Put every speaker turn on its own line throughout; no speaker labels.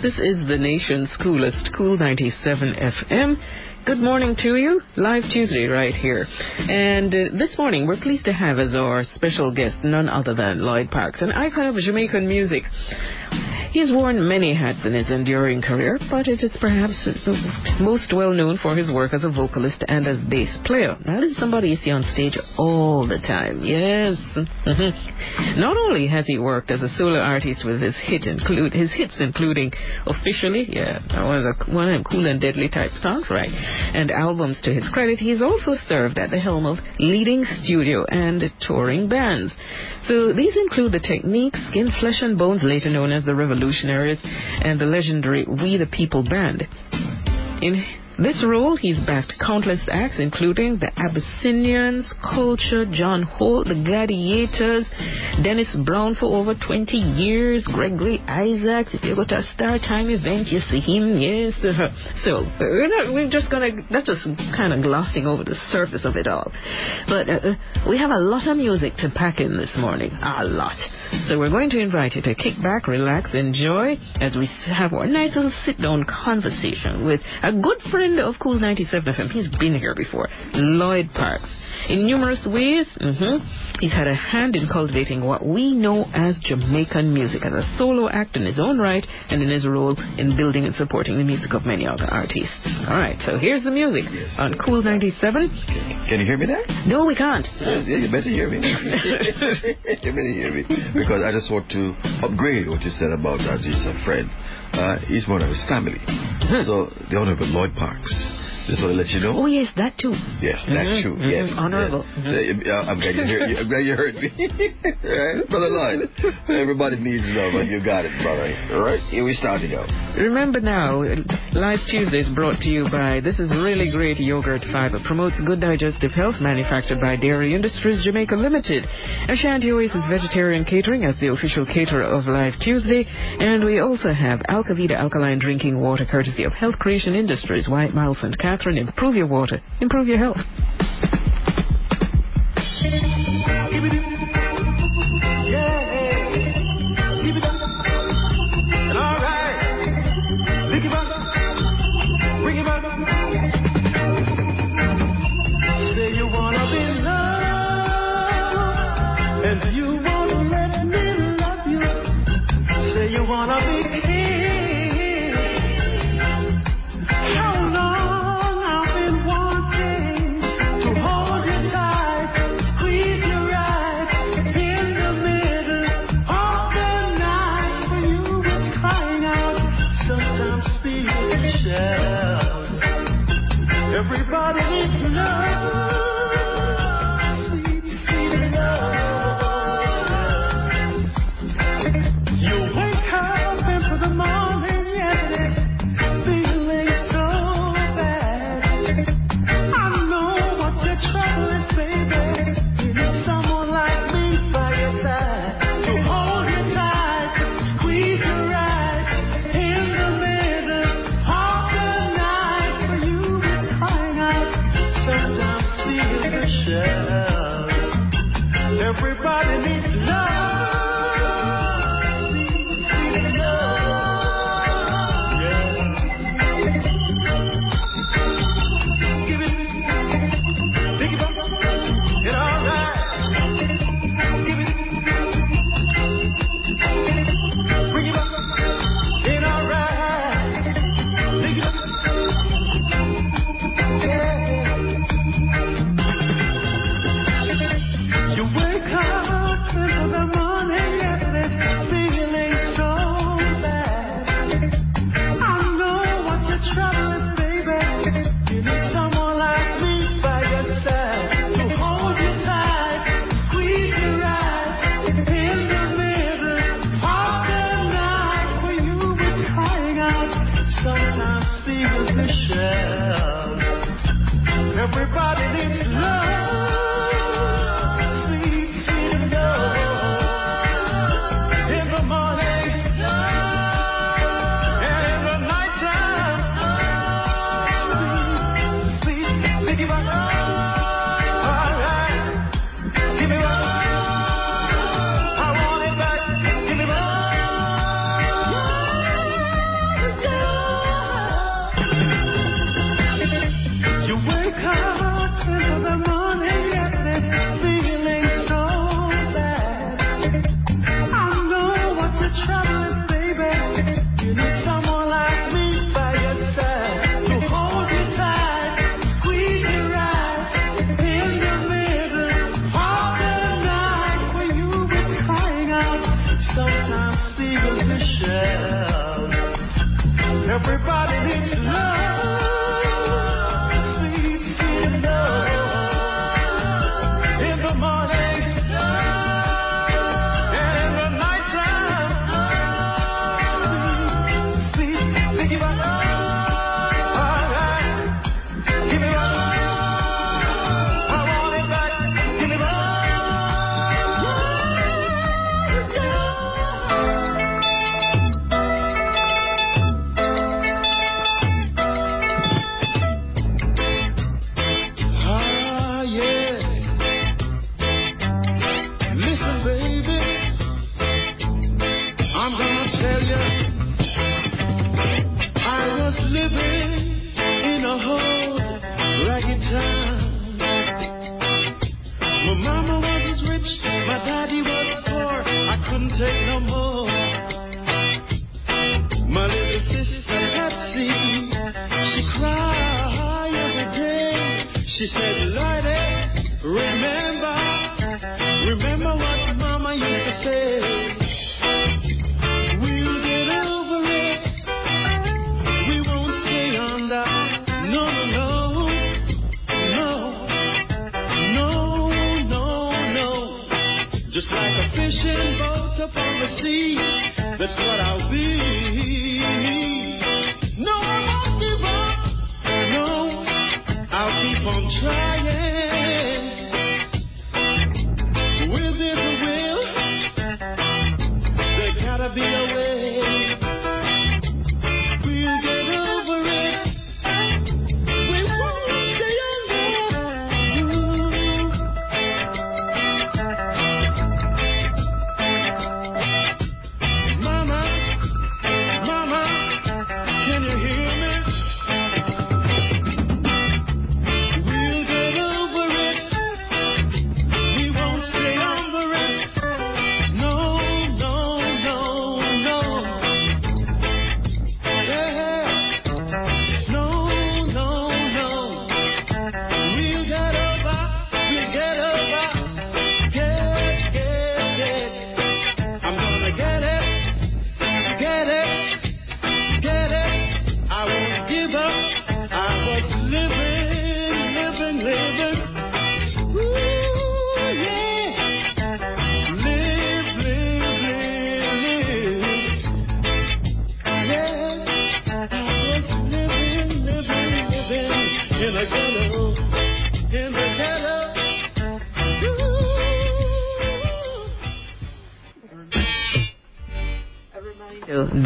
This is the nation's coolest Cool 97 FM. Good morning to you. Live Tuesday right here. And uh, this morning we're pleased to have as our special guest none other than Lloyd Parks, an icon of Jamaican music. He's worn many hats in his enduring career, but it is perhaps most well known for his work as a vocalist and as bass player. Now, this somebody you see on stage all the time. Yes. Mm-hmm. Not only has he worked as a solo artist with his hit include his hits including officially, yeah, that was a one of cool and deadly type songs, right? And albums to his credit, he's also served at the helm of leading studio and touring bands. So these include the Technique, Skin, Flesh and Bones, later known as the Revolutionaries, and the legendary We the People Band. In this role, he's backed countless acts, including the Abyssinians, Culture, John Holt, the Gladiators, Dennis Brown for over 20 years, Gregory Isaacs. If you go to a Star Time event, you see him, yes. So, we're, not, we're just to, that's just kind of glossing over the surface of it all. But uh, we have a lot of music to pack in this morning, a lot. So we're going to invite you to kick back, relax, enjoy as we have our nice little sit down conversation with a good friend of Cool 97 FM. He's been here before. Lloyd Parks. In numerous ways, mm-hmm, he's had a hand in cultivating what we know as Jamaican music as a solo act in his own right and in his role in building and supporting the music of many other artists. All right, so here's the music yes. on Cool 97.
Can you hear me there?
No, we can't.
Yeah, you better hear me. you better hear me. Because I just want to upgrade what you said about that. He's a friend. Uh, he's one of his family. So the Honorable Lloyd Parks just want to let you know.
Oh, yes, that too.
Yes, that mm-hmm. too. Mm-hmm. Yes.
Honorable.
Yes. Mm-hmm. So, I'm, glad you heard, I'm glad you heard me. right? Brother Lloyd, everybody needs love, and you got it, brother. All right, here we start to go.
Remember now, Live Tuesday is brought to you by This is Really Great Yogurt Fiber. Promotes good digestive health, manufactured by Dairy Industries Jamaica Limited. Ashanti Oasis Vegetarian Catering as the official caterer of Live Tuesday. And we also have Alcavita Alkaline Drinking Water, courtesy of Health Creation Industries, White Mouse and Cat Catherine, improve your water, improve your health.
Yeah.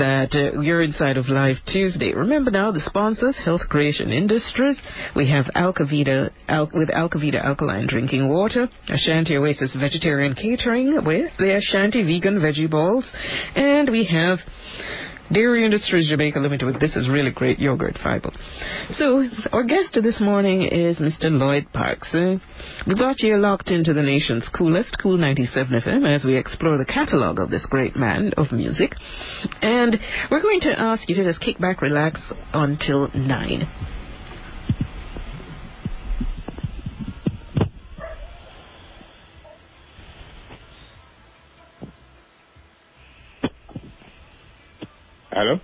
That uh, you're inside of Live Tuesday. Remember now the sponsors, Health Creation Industries. We have Alcavita Al- with Alcavita Alkaline Drinking Water, Ashanti Oasis Vegetarian Catering with the Ashanti Vegan Veggie Balls, and we have Dairy Industries Jamaica Limited This is Really Great Yogurt Fiber. So, our guest this morning is Mr. Lloyd Parks. Uh, we got you locked into the nation's coolest, Cool 97 FM, as we explore the catalogue of this great man of music. And we're going to ask you to just kick back, relax until 9.
Hello?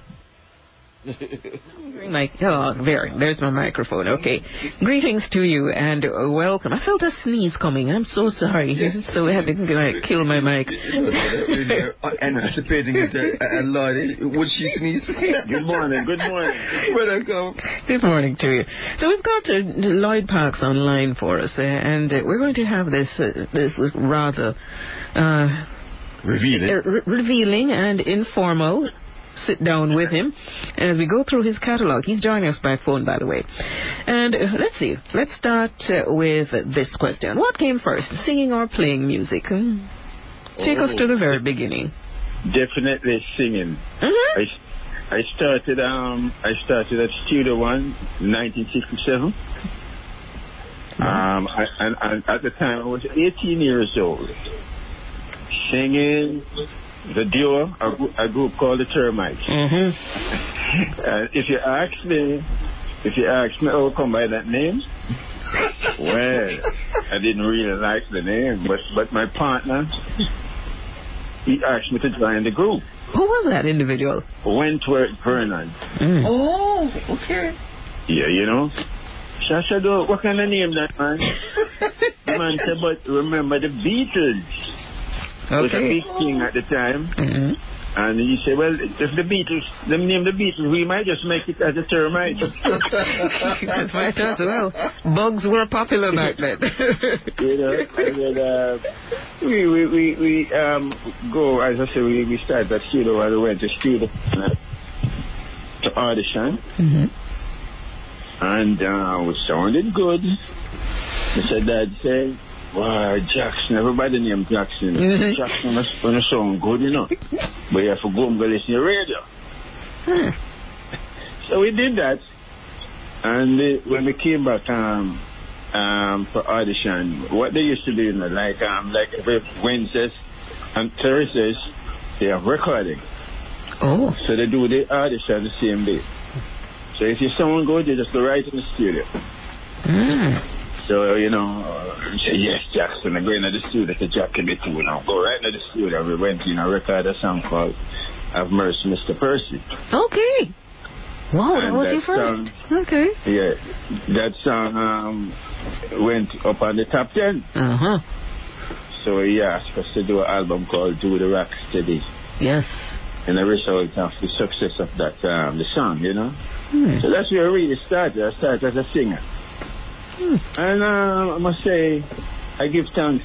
Mike, oh, there, there's my microphone. Okay. Greetings to you and uh, welcome. I felt a sneeze coming. I'm so sorry. So I had to like, kill my mic.
Anticipating it, uh, uh, Lord, would she sneeze?
Good morning, good morning.
Welcome.
Good morning to you. So we've got uh, Lloyd Parks online for us, uh, and uh, we're going to have this uh, this rather uh,
Reveal
uh, re- revealing and informal sit down with him as we go through his catalog. He's joining us by phone, by the way. And uh, let's see. Let's start uh, with this question: What came first, singing or playing music? Hmm? Take us
Oh.
to the very beginning.
Definitely singing.
hmm
I, I started um I started at Studio One, 1967. Um, I, and, and at the time I was 18 years old, singing the duo, a, group- a group called the Termites.
hmm
Uh, if you ask me, if you ask me, oh, come by that name. Well, I didn't really like the name, but but my partner, he asked me to join the group.
Who was that individual?
Wentworth Vernon.
Mm.
Oh, okay.
Yeah, you know. So I said, oh, what kind of name that man? the man said, but remember the Beatles was a big thing at the time.
hmm
And he said, well, if the Beatles, them name the Beatles, we might just make it as a termite.
That's my thought as well. Bugs were popular back then.
you know, and then uh, we, we, we, we um, go, as I said, we, we started at studio and we went to studio uh, to audition.
hmm
And uh, we sounded good. I said, Dad said, wow, Jackson, everybody named Jackson. Jackson was going to sound good, you know. but you have to go and go listen to radio. So we did that. And uh, when we came back um, um, for audition, what they used to do, you know, like um, like every Wednesdays and Thursdays, they have recording.
Oh.
So they do the audition the same day. So if you sound good, you just go right in the studio.
Mm.
So, you know, said, yes, Jackson, I go into the studio. Said, Jack, give me two now. Go right into the studio. We went in and recorded a song called Have Mercy, Mr. Percy.
Okay. Wow, that
And
was
that
your first.
song-
Okay.
Yeah, that song um, went up on the top 10.
Uh huh.
So he asked us to do an album called Do the Rock Steady.
Yes.
And the result of the success of that, um, the song, you know.
Hmm.
So that's where I really started. I started as a singer.
Hmm.
And uh, I must say, I give thanks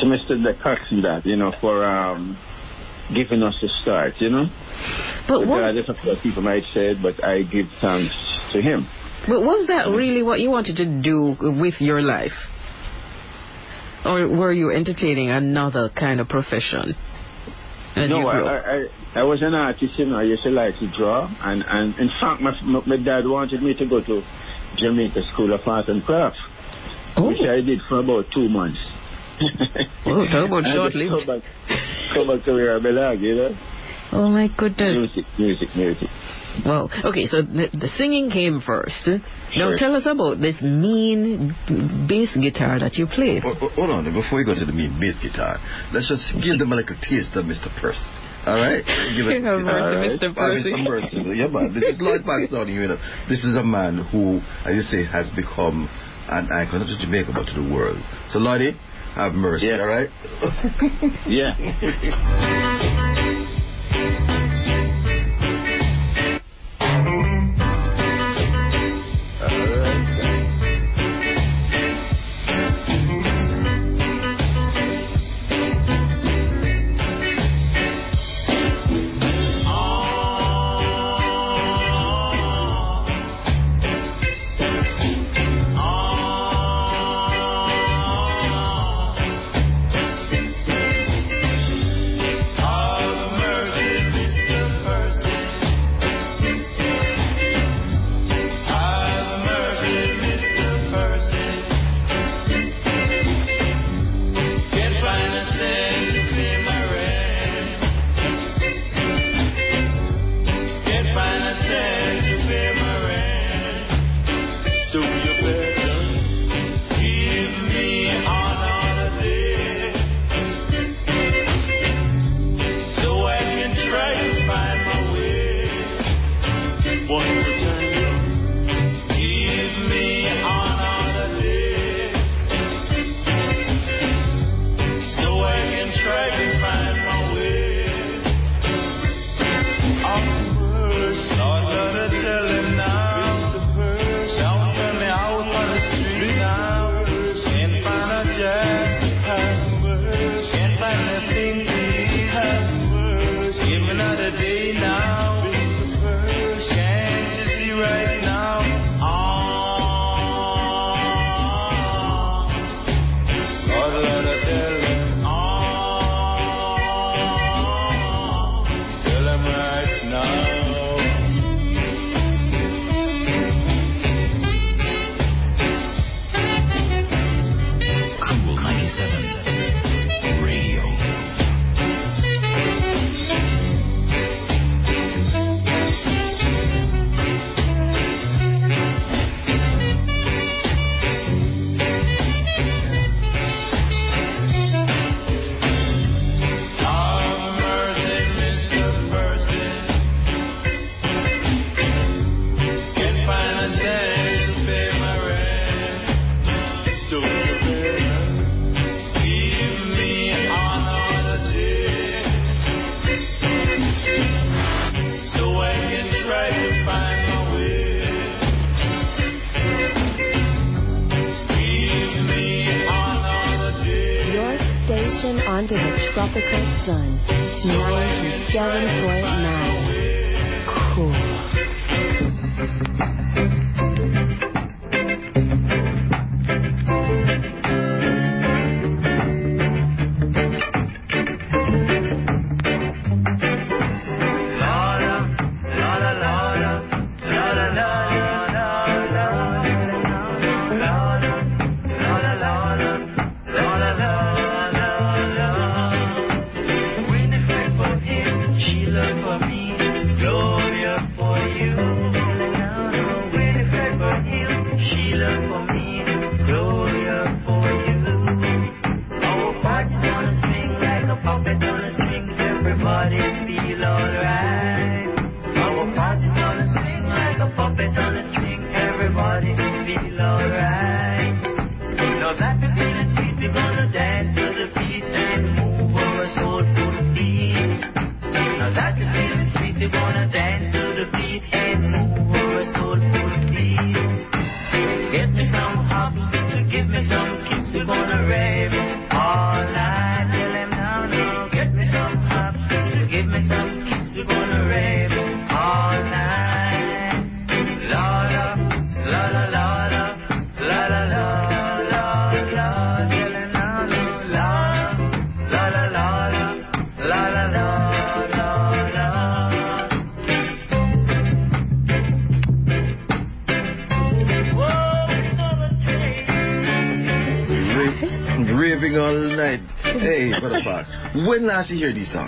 to Mr. DeCox and that, you know, for um, giving us a start, you know.
But what,
Regardless of what people might say, but I give thanks to him.
but was that really what you wanted to do with your life? Or were you entertaining another kind of profession?
no, I,
grew up?
I, I, I was an artist, you know. I used to like to draw. And, and in fact, my, my dad wanted me to go to Jamaica School of Art and Craft,
oh.
which I did for about two months.
Oh, talk about
And I just
short-lived.
Come back, come back to where I belong, you know.
oh my goodness.
Music, music, music.
Well, okay, so the, the singing came first. Now tell us about this mean bass guitar that you play.
Ho- ho- Hold on, before we go to the mean bass guitar, let's just give them a little taste of Mr. Percy. All right? Give it
Have mercy,
All right.
Mr. Percy.
some mercy. Yeah, man. This is Lloyd Paxton. You know, this is a man who, as you say, has become an icon not to Jamaica but to the world. So, Lloydie, have mercy.
Yeah.
All right?
Yeah.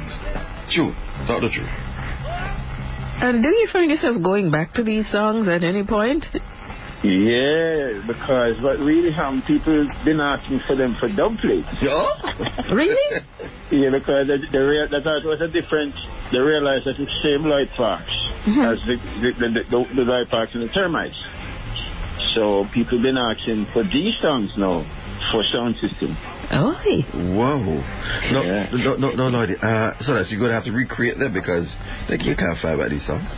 you
songs? True. Talk the truth.
And do you find yourself going back to these songs at any point?
Yeah, because what really happened, people been asking for them for dub plates.
Yeah?
Really?
Yeah, because they, they, rea- they thought it was a different. They realized that it's the same Lloyd Parks mm-hmm. as the the, the, the, the Lloyd Parks and the termites. So people been asking for these songs now for sound system.
Oh,
Whoa. No,
Yeah.
no, no, no, no. Uh, so that's you're going to have to recreate them because like, you can't find back these songs.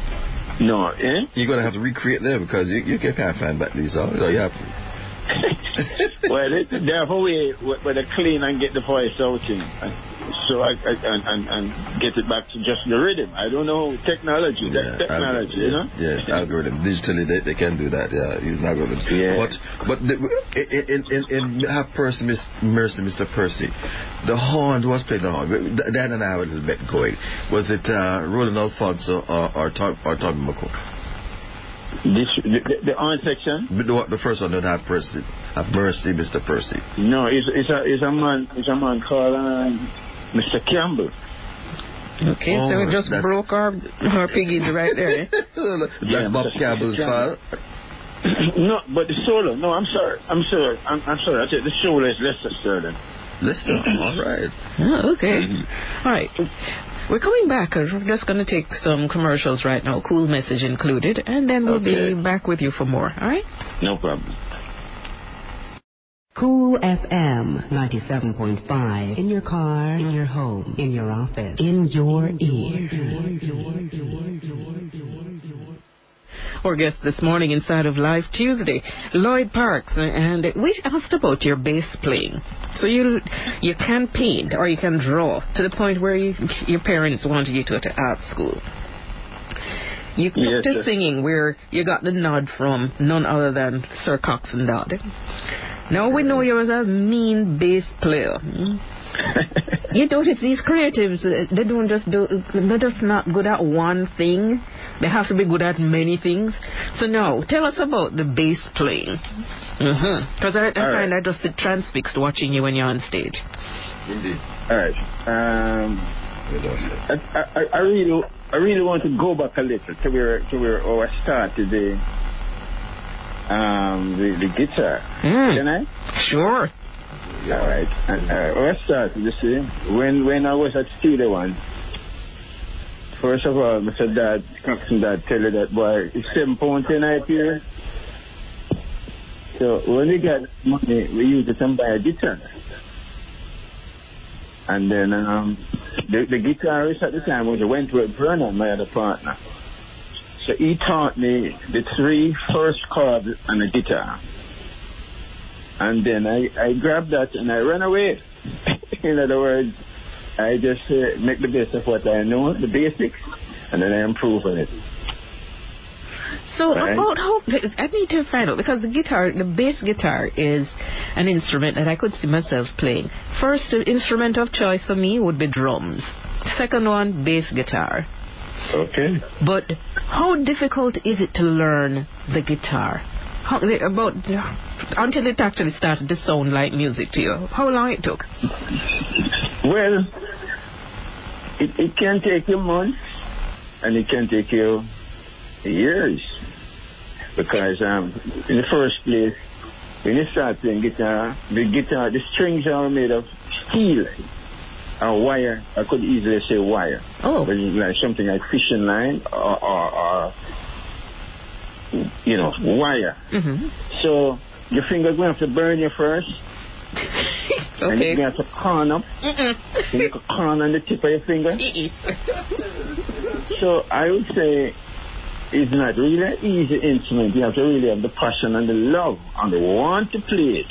No, eh?
You're going to have to recreate them because you, you can't find back these songs. So you have to.
well, it, therefore we where they clean and get the voice out in, so I, I and, and and get it back to just the rhythm. I don't know technology,
Yeah,
technology, you know.
Yes, algorithm. Digitally, they, they can do that. Yeah, using algorithms.
Yeah.
But but the, in, in, in, in have Percy, Miss, Mercy, Mr. Percy, the horn who was playing the horn. Dan and I have a little bit going. Was it uh, Roland Alphonso or or, Tom, or Tommy McCook?
This the, the, the on section.
But the, the first one don't have Percy. Have Mercy, Mr. Percy.
No, it's it's a it's a man it's a man called um, Mr. Campbell.
okay. so
Oh,
we just broke our, our piggies right there. eh?
That's
Yeah,
Bob Campbell's
Campbell.
file.
no, but the solo. No, I'm sorry. I'm sorry. I'm, I'm sorry. I said the solo is Lester Sterling.
Listen, all right.
Oh, okay. All right. We're coming back. We're just going to take some commercials right now, cool message included, and then we'll
Okay.
be back with you for more. All right?
No problem.
Cool FM 97.5. In your car, in your home, in your office, in your ear.
Our guest this morning inside of Live Tuesday, Lloyd Parks, and we asked about your bass playing. So you you can paint or you can draw to the point where you, your parents wanted you to go to art school. You took
Yes,
to singing where you got the nod from none other than Sir Coxsone Dodd. Now we know you as a mean bass player. hmm? You notice these creatives, they don't just do, they're just not good at one thing. They have to be good at many things. So now, tell us about the bass playing. Because I, I find
right.
I just sit transfixed watching you when you're on stage.
Indeed.
All right. Um,
Good also.
I, I, I really, I really want to go back a little to where, to where I started the, um, the, the guitar.
Mm.
Can I?
Sure.
All right. And, uh, where I started, you see, when when I was at Studio One, first of all, Mr. Dodd, Captain Dodd, tell you that boy, it's seven pounds a night here. So when we got money, we used it to buy a guitar. And then um, the, the guitarist at the time was Wentworth Vernon, my other partner. So he taught me the three first chords on the guitar. And then I, I grabbed that and I ran away. In other words, I just uh, make the best of what I know, the basics, and then I improve on it.
So
Right.
about how I need to find out because the guitar, the bass guitar, is an instrument that I could see myself playing. First instrument of choice for me would be drums. Second one, bass guitar.
Okay.
But how difficult is it to learn the guitar? How, about until it actually started to sound like music to you? How long it took?
Well, it, it can take you months, and it can take you years. Because um, in the first place, when you start playing guitar, the guitar, the strings are made of steel and wire. I could easily say wire.
Oh.
Like something like fishing line or, or, or you know, wire.
hmm
So your finger going to have to burn you first okay. And
okay.
you have to corner,
Mm-mm.
you make a corner on the tip of your finger. So I would say it's not really an easy instrument. You have to really have the passion and the love and the want to play it,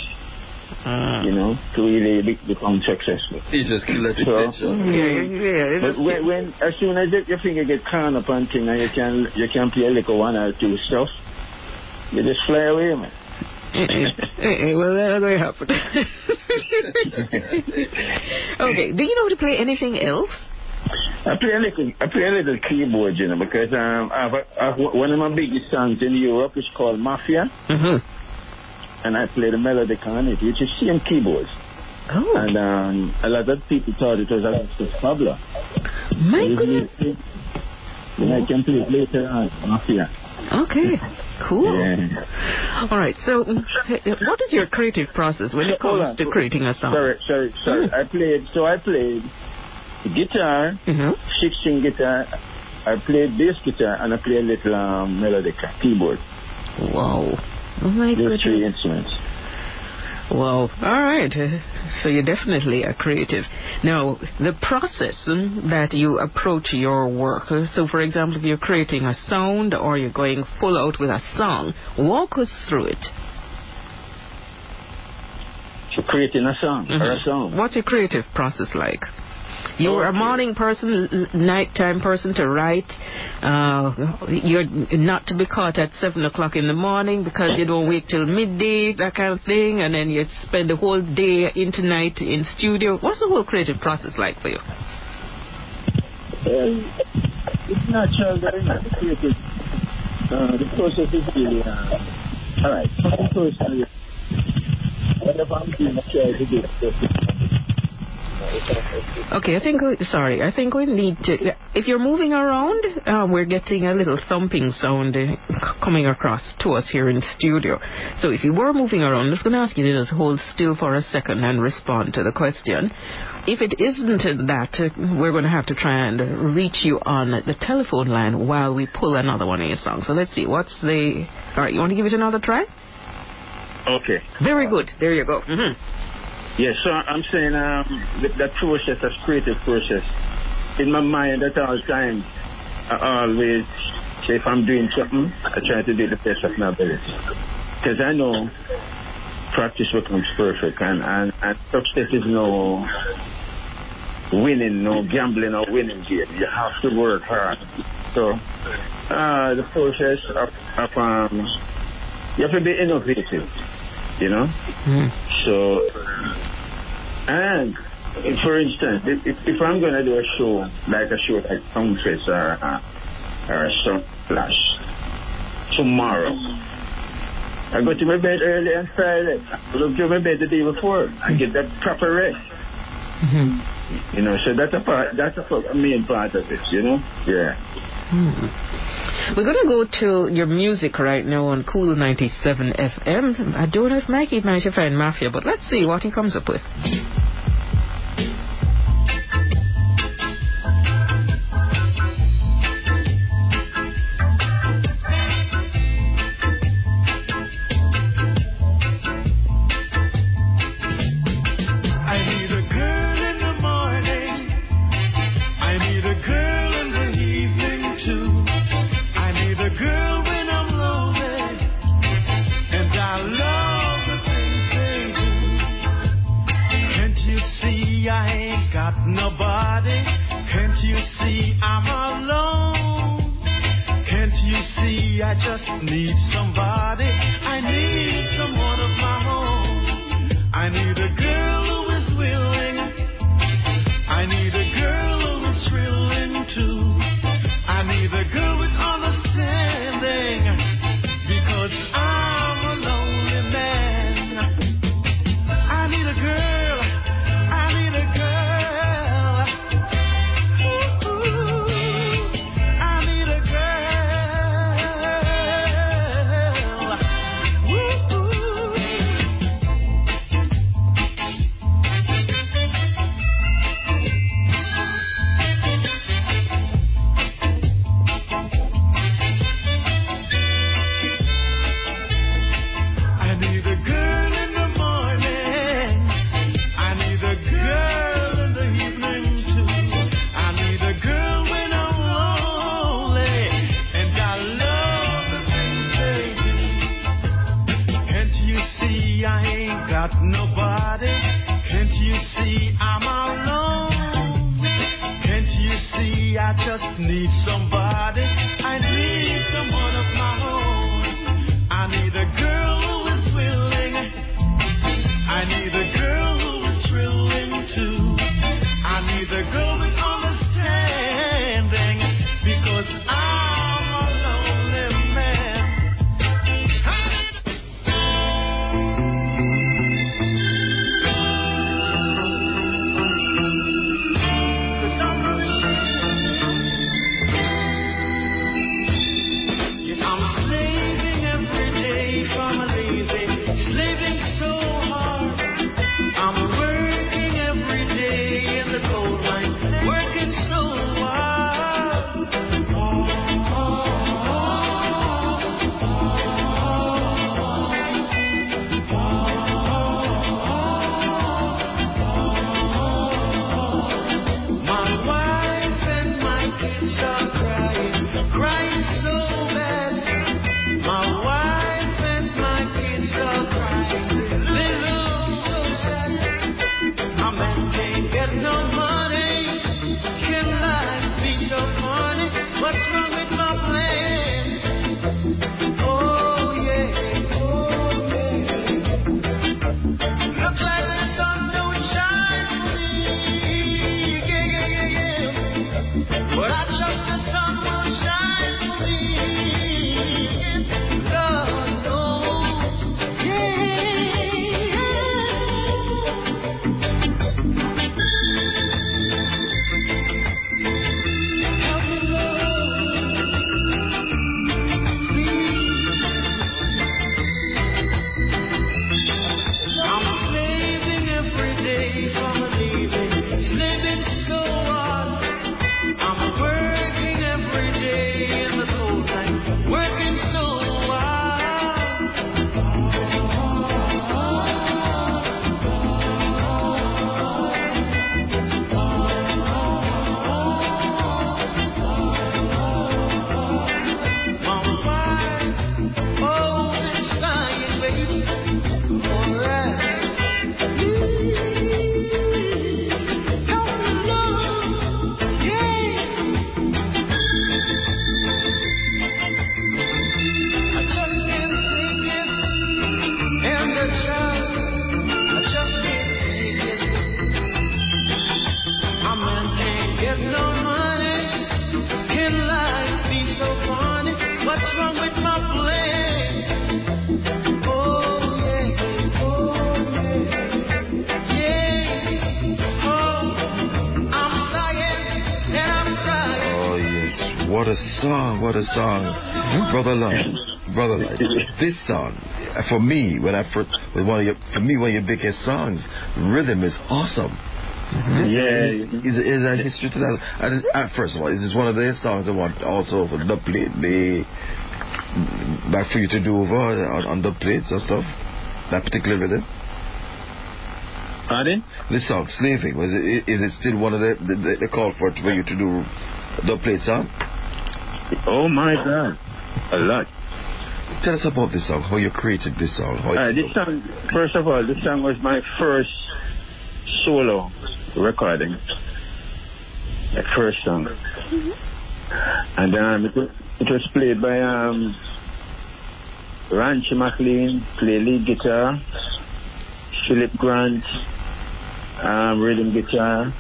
Uh,
you know, to really be, become successful.
You just kill that
So-
attention.
yeah, yeah.
But when, when as soon as your finger get caught up on thing and you can you can play a little one or two stuff, you just fly away, man.
Well, that's going to happen. okay. Do you know how to play anything else?
I play a little, I play a little keyboard, you know, because um, I have, a, I have one of my biggest songs in Europe is called Mafia,
Mm-hmm.
and I play the melodica on it, which is same keyboards.
Oh,
And um, a lot of people thought it was Augustus Pablo.
my goodness.
Then I can play it later on, Mafia.
Okay, cool.
Yeah.
All right. So, mm, what is your creative process when it comes to creating a song?
Sorry, sorry, sorry. I played, so I played guitar,
Mm-hmm.
six string guitar, I play bass guitar, and I play a little um, melodica keyboard.
Wow. Oh my
Those three instruments.
Wow. All right. So you're definitely a creative. Now, the process mm, that you approach your work. uh, So, for example, if you're creating a sound or you're going full out with a song, walk us through it.
So creating a song or a
Mhm.
song.
What's your creative process like? You're a morning person, l- nighttime person to write. Uh, you're not to be caught at seven o'clock in the morning because you don't wait till midday, that kind of thing, and then you spend the whole day into night in studio. What's the whole creative process like for you?
Well, it's natural that I'm not creative. Uh, the process is really, uh, all right. My personally, whatever I'm doing, I try to do it.
Okay, I think we, sorry, I think we need to. If you're moving around, uh, we're getting a little thumping sound uh, coming across to us here in studio. So if you were moving around, I'm just going to ask you to just hold still for a second and respond to the question. If it isn't that, uh, we're going to have to try and reach you on the telephone line while we pull another one of your songs. So let's see, what's the. All right, you want to give it another try?
Okay.
Very good. There you go. hmm
Yes, so I'm saying um, that, that process, that creative process, in my mind at all times, I always say if I'm doing something, I try to do the best of my ability. Because I know practice becomes perfect, and, and, and success is no winning, no gambling or winning game. You have to work hard. So uh, the process of, of um, you have to be innovative, you know?
hmm
So, and for instance, if, if, I'm going to do a show, like a show like Sumfest or, uh, or a Song Flash, tomorrow, I go to my bed early and Friday. I look to my bed the day before and get that proper rest.
hmm
You know, so that's a part, that's a, part- a main part of it, you know? Yeah.
Hmm. We're going to go to your music right now on Cool 97 FM. I don't know if Mikey to find Mafia, but let's see what he comes up with.
Need somebody? I need someone of my own. I need a girl who is willing. I need a girl who is thrilling too. I need a girl
what a song! What a song, brother love, brother love. This song, for me, when I first, one of your, for me, one of your biggest songs. Rhythm is awesome.
Yeah.
Is, is that history to that? I just, uh, first of all, is this one of the songs I want also for the plate, the back for you to do over on, on the plates and stuff? That particular rhythm.
Pardon?
This song, Slaving, was it, is it still one of the, the, the, the call for it for you to do the plate song?
Oh my God. A lot.
Tell us about this song, how you created this song. How
Uh, this song, first of all, this song was my first solo recording. The first song. And um, it, wa- it was played by um, Ranchie McLean, play lead guitar, Philip Grant, um, rhythm guitar,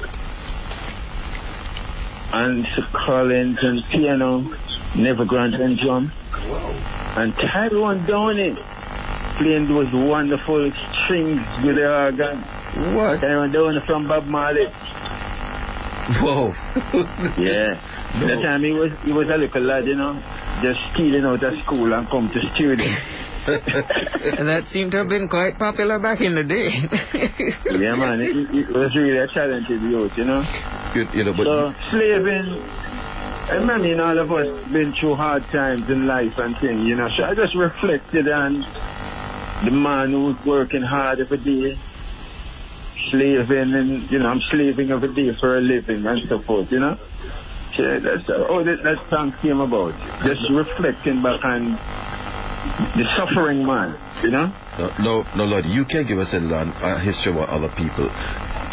and Collins and piano, Never Grant and drum, and Tyrone Downie playing those wonderful strings with the organ.
what?
Tyrone Downie from Bob Marley.
Whoa.
Yeah.
No.
That time he was he was a little lad, you know, just stealing out of school and come to studio.
And that seemed to have been quite popular back in the day.
yeah, man, it, it was really a talented youth, you know.
you, you know, but
So slaving, I remember, you know, all of us been through hard times in life and things, you know. So I just reflected on the man who's working hard every day, slaving, and you know, I'm slaving every day for a living and so forth, you know. So that's how oh, that, that song came about. Just reflecting back on the suffering man, you know.
No, no, no, Lord, you can't give us a, history about other people.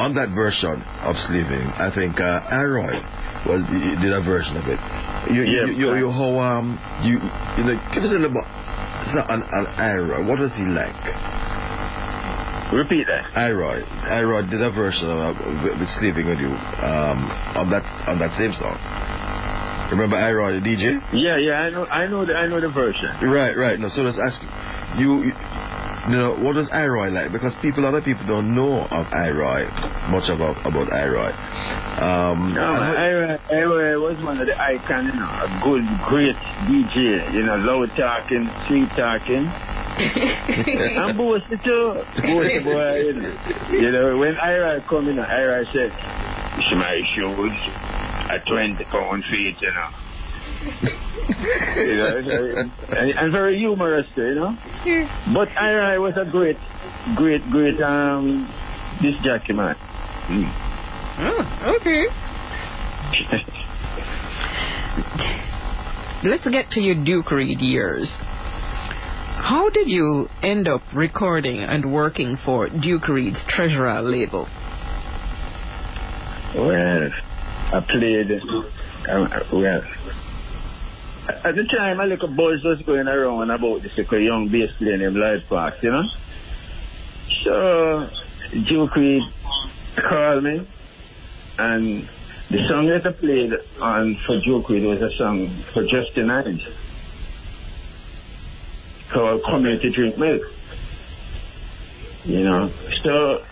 On that version of slaving, I think uh, I-Roy, well, did a version of it. You,
Yeah,
you, you, you, how, um, you, you know, give us a little, bit. it's not an, an I-Roy. What was he like?
Repeat that.
I-Roy, I-Roy did a version of uh, with, slaving with you um, on that on that same song. Remember I-Roy, the DJ?
Yeah, yeah, I know, I know, the, I know the version.
Right, right. No, so let's ask you, you, you know, what is I-Roy like? Because people, other people don't know of I-Roy, much about about I-Roy. Um,
No, was one of the icons, you know, a good, great DJ, you know, low talking, sweet talking. and boasty too. Boasty boy, you know. You know, when Ira come in, Ira said, it's my shoes at 20 pound feet, you know. you know, and, and very humorous you know. But I was a great, great, great um this jockey man. Mm.
Oh, okay. Let's get to your Duke Reid years. How did you end up recording and working for Duke Reid's Treasurer label?
Well, I played. Um, well, at the time, a little buzz was going around about this young bass player named Lloyd Parks, you know. So Duke called me, and the song that I played on for Duke Reid was a song for Justin Hinds called "Come Here to Drink Milk." You know, so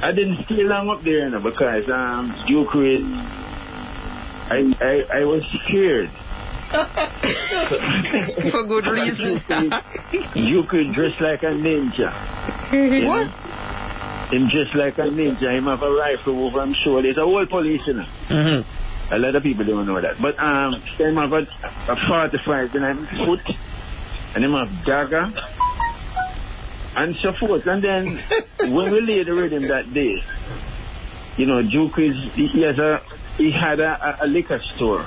I didn't stay long up there, you know, because um, Reid, I, I, I was scared.
for good reason.
you could dress like a ninja.
what?
know. Him dressed like a ninja. Him have a rifle over him shoulder. He's a whole police, you know.
hmm
A lot of people don't know that. But um, him have a, a 45 in his foot, and him have dagger, and so forth. And then when we laid the rhythm that day, you know, Duke is he has a he had a, a, liquor store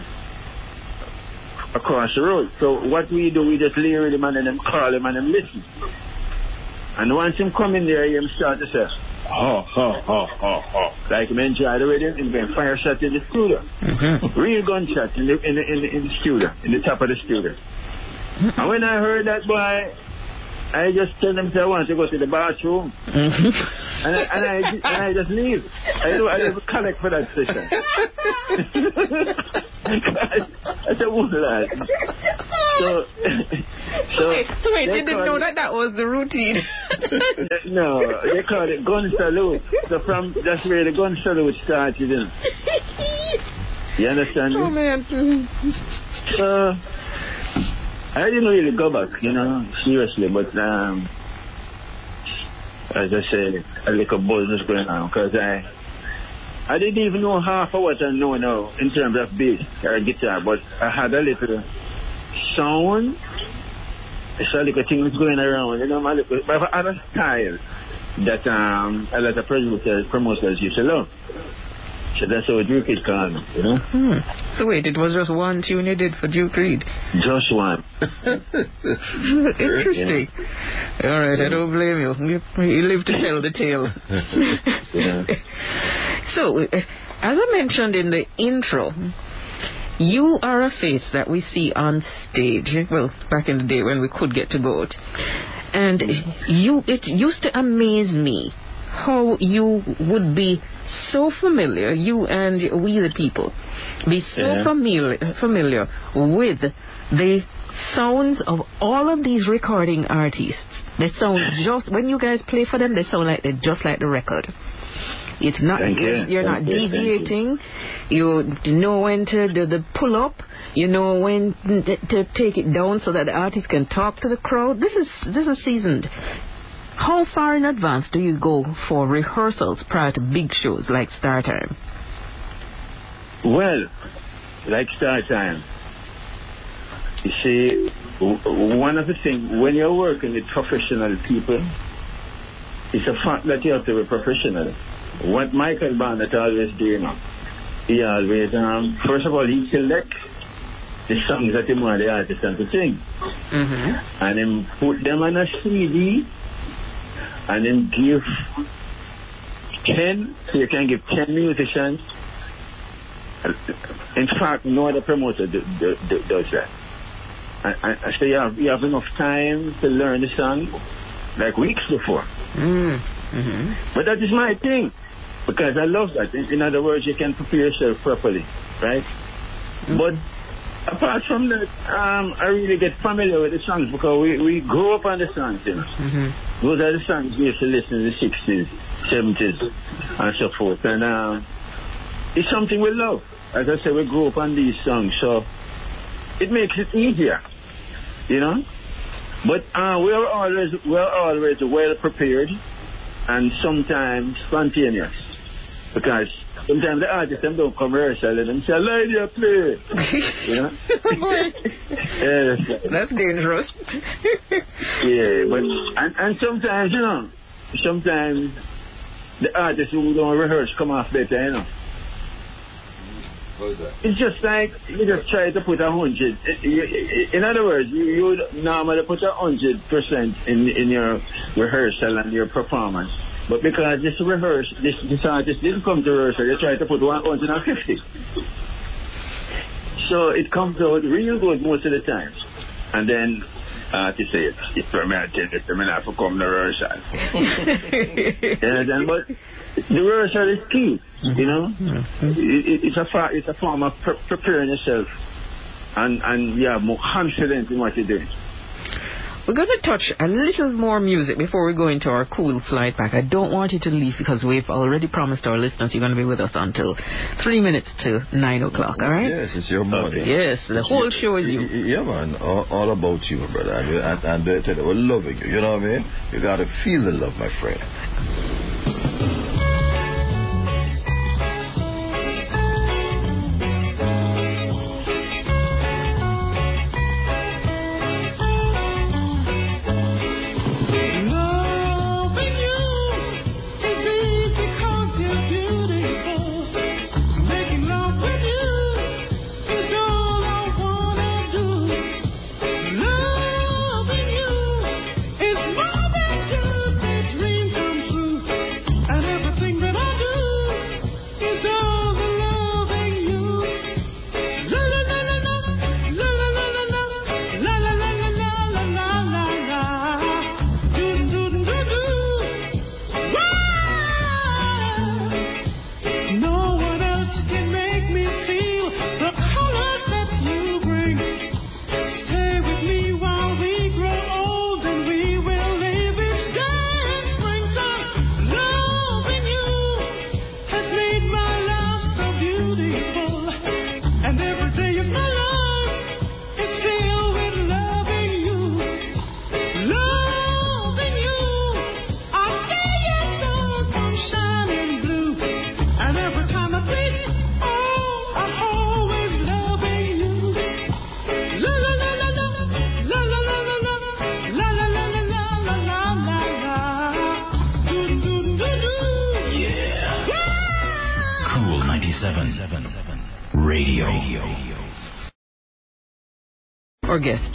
across the road. So what we do, we just lay the rhythm and then call him and then listen. And once him come in there, him start to say, ho, ho, ho, ho, ho. Like him enjoy the rhythm, him going fire shot in the studio.
hmm
Real gunshot in the, in the, in the, in the studio, in the top of the studio. And when I heard that boy, I just tell them I want to go to the bathroom. Mm-hmm. And I, and I, and I just leave. I do, I don't collect for that session. I said, "Who's that?" So, so,
wait, so wait, you didn't know
it-
that that was the routine.
No, they call it gun salute. So from that's where the gun salute started. You know. You understand
oh man.
So I didn't really go back, you know, seriously. But um, as I said, a little was going on because I I didn't even know half of what I know now in terms of bass or guitar, but I had a little sound. I saw little things going around, you know, my little, but I a style that um, a lot of producers, promoters used to love. So that's how Duke is called, me, you know?
Hmm. So wait, it was just one tune you did for Duke Reid.
Just one.
Interesting. All right, I don't blame you. You, live to tell the tale.
Yeah.
So, uh, as I mentioned in the intro, you are a face that we see on stage. Well, back in the day when we could get to go out. And you, it used to amaze me how you would be so familiar, you and we the people, be so
Yeah.
familiar, familiar with the sounds of all of these recording artists. They sound just, when you guys play for them, they sound like they're just like the record. It's not,
Thank you.
you're, you're not
you. Thank you.
deviating. You know when to do the pull up. You know when to, to take it down so that the artist can talk to the crowd. This is this is seasoned. How far in advance do you go for rehearsals prior to big shows like Star Time?
Well, like Star Time, you see, one of the things, when you're working with professional people, it's a fact that you have to be professional. What Michael Barnett always do, you know, he always, um, first of all, he select the songs that him want the artist and to sing.
Mm-hmm.
And him put them on a CD and then give 10, so you can give 10 musicians. In fact, no other promoter do, do, do, does that. And, and, so you have, you have enough time to learn the song like weeks before.
Mm-hmm.
But that is my thing because I love that. In, in other words, you can prepare yourself properly, right? But apart from that, um, I really get familiar with the songs because we, we grew up on the songs, you know.
Mm-hmm.
Those are the songs we used to listen in the 60s, 70s, and so forth. And um, it's something we love. As I said, we grew up on these songs, so it makes it easier, you know. But uh, we're always we're always well prepared and sometimes spontaneous because sometimes ah, the artists them don't come rehearsal and them say, "Lady, play," you know. yes.
That's dangerous.
Yeah, but and, and sometimes you know, sometimes the artists who don't rehearse come off better, you know. It's just like you just try to put a hundred. Eh, eh, eh, in other words, you, you would normally put a hundred percent in in your rehearsal and your performance. But because this rehearse, this this artist didn't come to rehearsal, they try to put one hundred and fifty. So it comes out real good most of the times, and then. Uh, to say it, it's permitted, it's permitted to come to rehearsal. yeah, then, but the rehearsal is key, you know. It, it, it's a fa- it's a form of pre- preparing yourself, and and you have more confidence in what you're doing.
We're going to touch a little more music before we go into our cool flight back. I don't want you to leave because we've already promised our listeners you're going to be with us until three minutes to nine o'clock, all right?
Yes, it's your morning.
Yes, the whole show is you.
Yeah, man. All, all about you, brother. And, and, and they tell you, we're loving you. You know what I mean? You got to feel the love, my friend.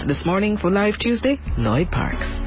This morning for Live Tuesday, Lloyd Parks.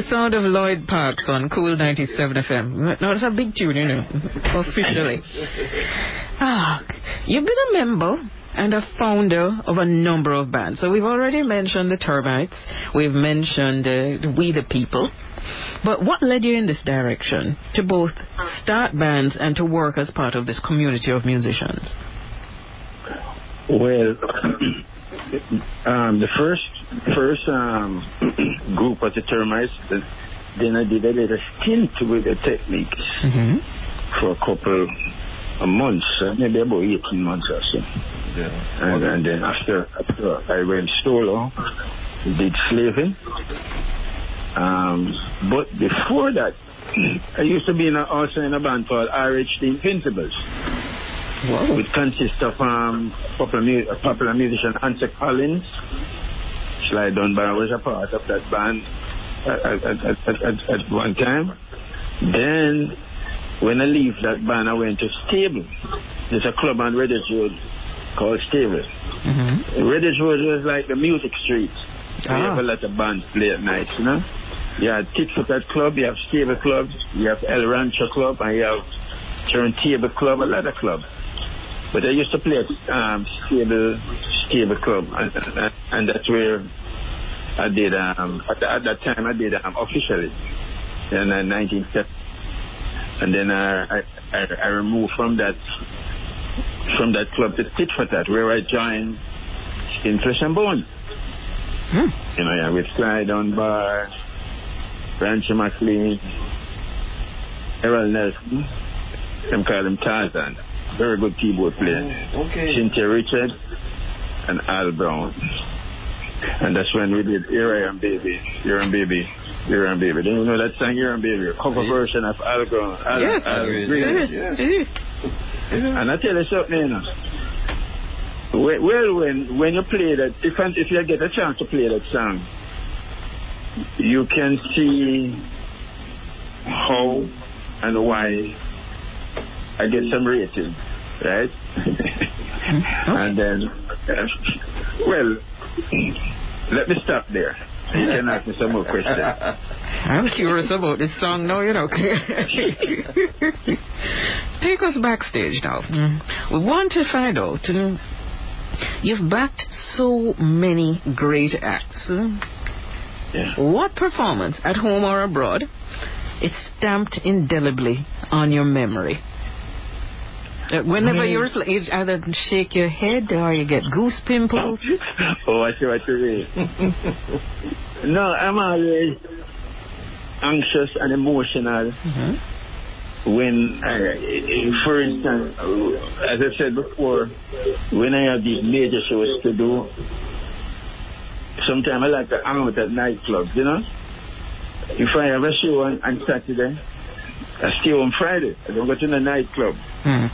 the sound of Lloyd Parks on Cool 97 FM. Now, it's a big tune, you know, officially. ah, you've been a member and a founder of a number of bands. So we've already mentioned the Termites, we've mentioned uh, We the People. But what led you in this direction to both start bands and to work as part of this community of musicians?
Well, um, the first first um, group of the termites, then I did a little stint with the technique
mm-hmm.
for a couple of months, uh, maybe about 18 months or so. Yeah. And, and then after, after I went solo, did slaving. Um, but before that, I used to be in a, also in a band called RH The Invincibles.
Whoa.
which consists of um, popular, mu- uh, popular musician Ansel Collins. Sly Dunbar was a part of that band at, at, at, at, at, at one time. Then, when I leave that band, I went to Stable. There's a club on Red Hills Road called Stable.
Mm-hmm.
Red Hills Road was like the music street.
Ah.
have a lot of bands play at night, you know? You have Tit for Tat Club, you have Stable Club, you have El Rancho Club, and you have Turntable Club, a lot of clubs. But I used to play at um, Stable, Stable Club, and, and, that's where I did, um, at, at that time I did um, officially in uh, 1970. And then I, I, I removed from that from that club to Tit for Tat, where I joined in Flesh and Bone.
Hmm.
You know, yeah, with Sly Dunbar, Rancho McLean, Errol Nelson, them call him Tarzan. Very good keyboard player.
Okay.
Cynthia Richard and Al Brown. And that's when we did Here I Am Baby, Here I Am Baby, Here I Am Baby. Don't you know that song Here I Am Baby? A cover version of Al Brown. Al,
Yes.
Al
Green.
Green.
Yes.
And I tell you something, you know. Well, well, when when you play that, if if you get a chance to play that song, you can see how and why I get some rating, right? and then, uh, well, let me stop there. You can ask me some more questions.
I'm curious about this song now, you know. Take us backstage now. We want to find out. uh, You've backed so many great acts.
Yeah.
What performance, at home or abroad, is stamped indelibly on your memory? Uh, whenever
Mm.
you're, you either shake your head or you get goose pimples.
oh, I see what you mean. no, I'm always anxious and emotional
Mhm.
when, I, for instance, as I said before, when I have these major shows to do, sometimes I like to hang out at nightclubs, you know? If I have a show on, on Saturday, I stay on Friday. I don't go to the nightclub
Mm.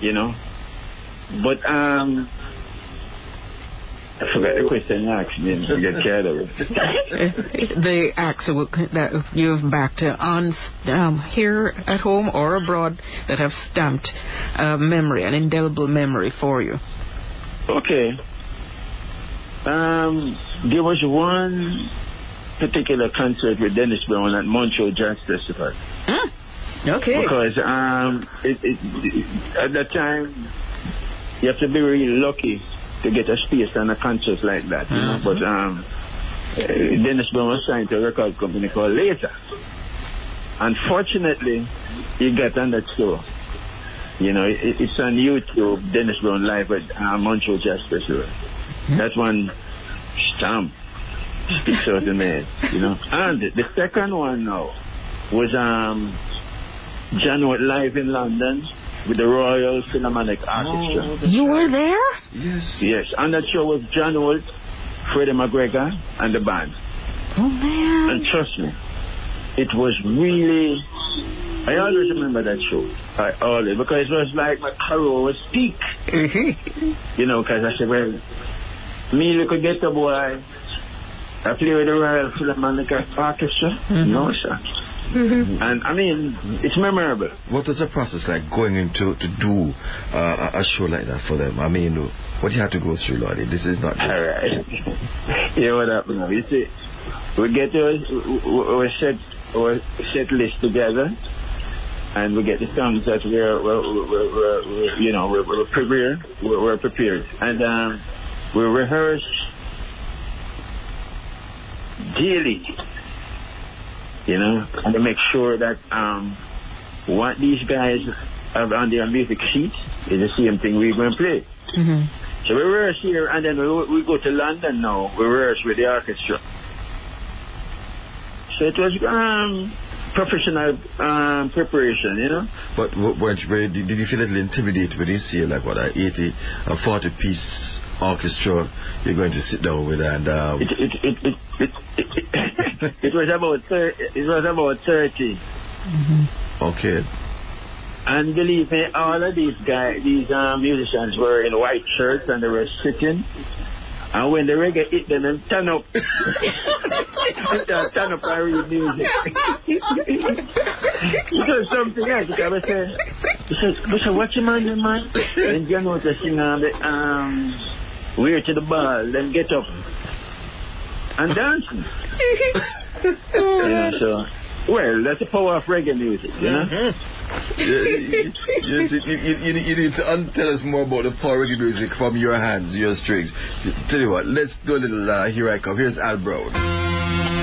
You know. But um, I forgot the question you asked me. I get carried away.
the acts that you've backed on um, here at home or abroad that have stamped a memory, an indelible memory for you.
okay. Um, there was one particular concert with Dennis Brown at Montreal Jazz Festival
Hmm. Okay.
because um, it, it, at that time you have to be really lucky to get a space on a concert like that, you know.
Mhm.
But um, Dennis Brown was signed to a record company called Later. Unfortunately, he got on that show. You know, it, it's on YouTube, Dennis Brown live at uh, Montreal Jazz Festival. That one stamp speaks out the man, you know. And the second one now was um John Holt live in London with the Royal Philharmonic Orchestra.
Oh, that's
You were there?
Yes.
Yes, and that show was John Holt, Freddie McGregor, and the band.
Oh man.
And trust me, it was really. I always remember that show. I always because it was like my career was peak. You know, because I said, well, me little ghetto boy, I play with the Royal Philharmonic Orchestra.
Mhm.
No, sir. And I mean, it's memorable.
What was the process like going into to do uh, a a show like that for them? I mean, what you had to go through, Lordy? This is not.
All
Just,
right. yeah, what happened now? You see, we get our, our set our set list together, and we get the songs that we're, we're, we're, we're, we're you know we're, we're prepared. We're, we're prepared, and um, we rehearse daily. You know, and to make sure that um, what these guys have on their music sheet is the same thing we're going to play.
Mhm.
So we rehearse here, and then we, we go to London now. We rehearse with the orchestra. So it was um, professional um, preparation, you know.
but w- weren't you, very- did did you feel a little intimidated when you see like what a 80, a 40 piece orchestra you're going to sit down with and um,
It it it it it, it, it was about thir- it was about thirty,
Mhm.
okay,
And believe me, all of these guys, these um, musicians were in white shirts and they were sitting. And when the reggae hit them, them turn up. turn up and read music. he said something else. Because I said, he said, he said, what's your man, your man? And you know, to sing the, um, We're to the ball, then get up and dancing. you know, so, well, that's the power of reggae music, you know?
you, you, you, you, you, you need to un- tell us more about the power reggae music from your hands, your strings. Tell you what, let's do a little uh, Here I Come. Here's Al Brown.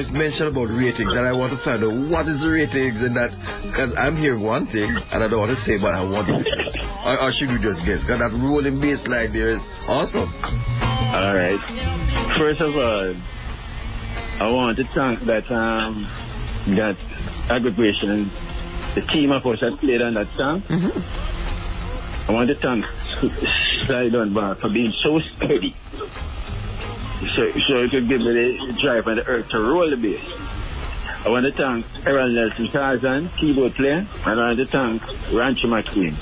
Just mentioned about ratings, and I want to find out what is the ratings in that. Because I'm hearing one thing, and I don't want to say, but I want to. Or, or should we just guess? Because that rolling bass line there is awesome.
All right. First of all, I want to thank that um that aggregation, the team of us that played on that song. I want to thank Sly Dunbar for being so steady. So, so it could give me the drive and the earth to roll the bass. I want to thank Errol Nelson Tarzan, keyboard player, and I want to thank Rancho McQueen.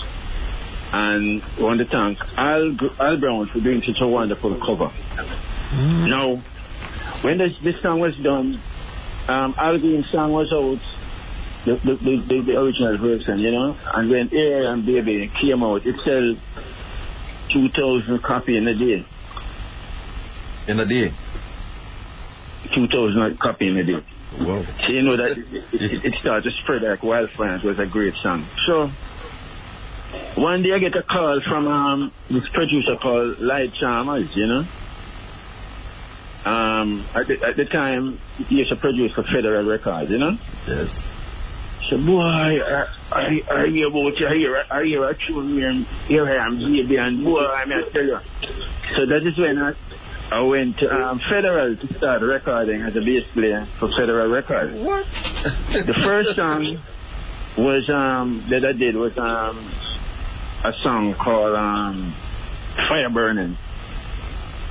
And I want to thank Al, Al Brown for doing such a wonderful cover. Now, when this, this song was done, um, Al Green's song was out, the, the, the, the, the original version, you know, and when Air and Baby came out, it sold 2,000 copies in a day.
In a day.
2,000 copy in a day.
Wow.
So you know that it, it, it started to spread like wildfire. It was a great song. So one day I get a call from um, this producer called Lloyd Chalmers, you know. Um, at the, at the time, he used to produce for Federal Records, you know.
Yes.
So boy, I, I, I hear about you, I hear, I hear a tune here, here I am, baby, and boy, I mean, I tell you. So that is when I, I went to um, Federal to start recording as a bass player for Federal Records.
What?
The first song was um that I did was um a song called um Fire Burning.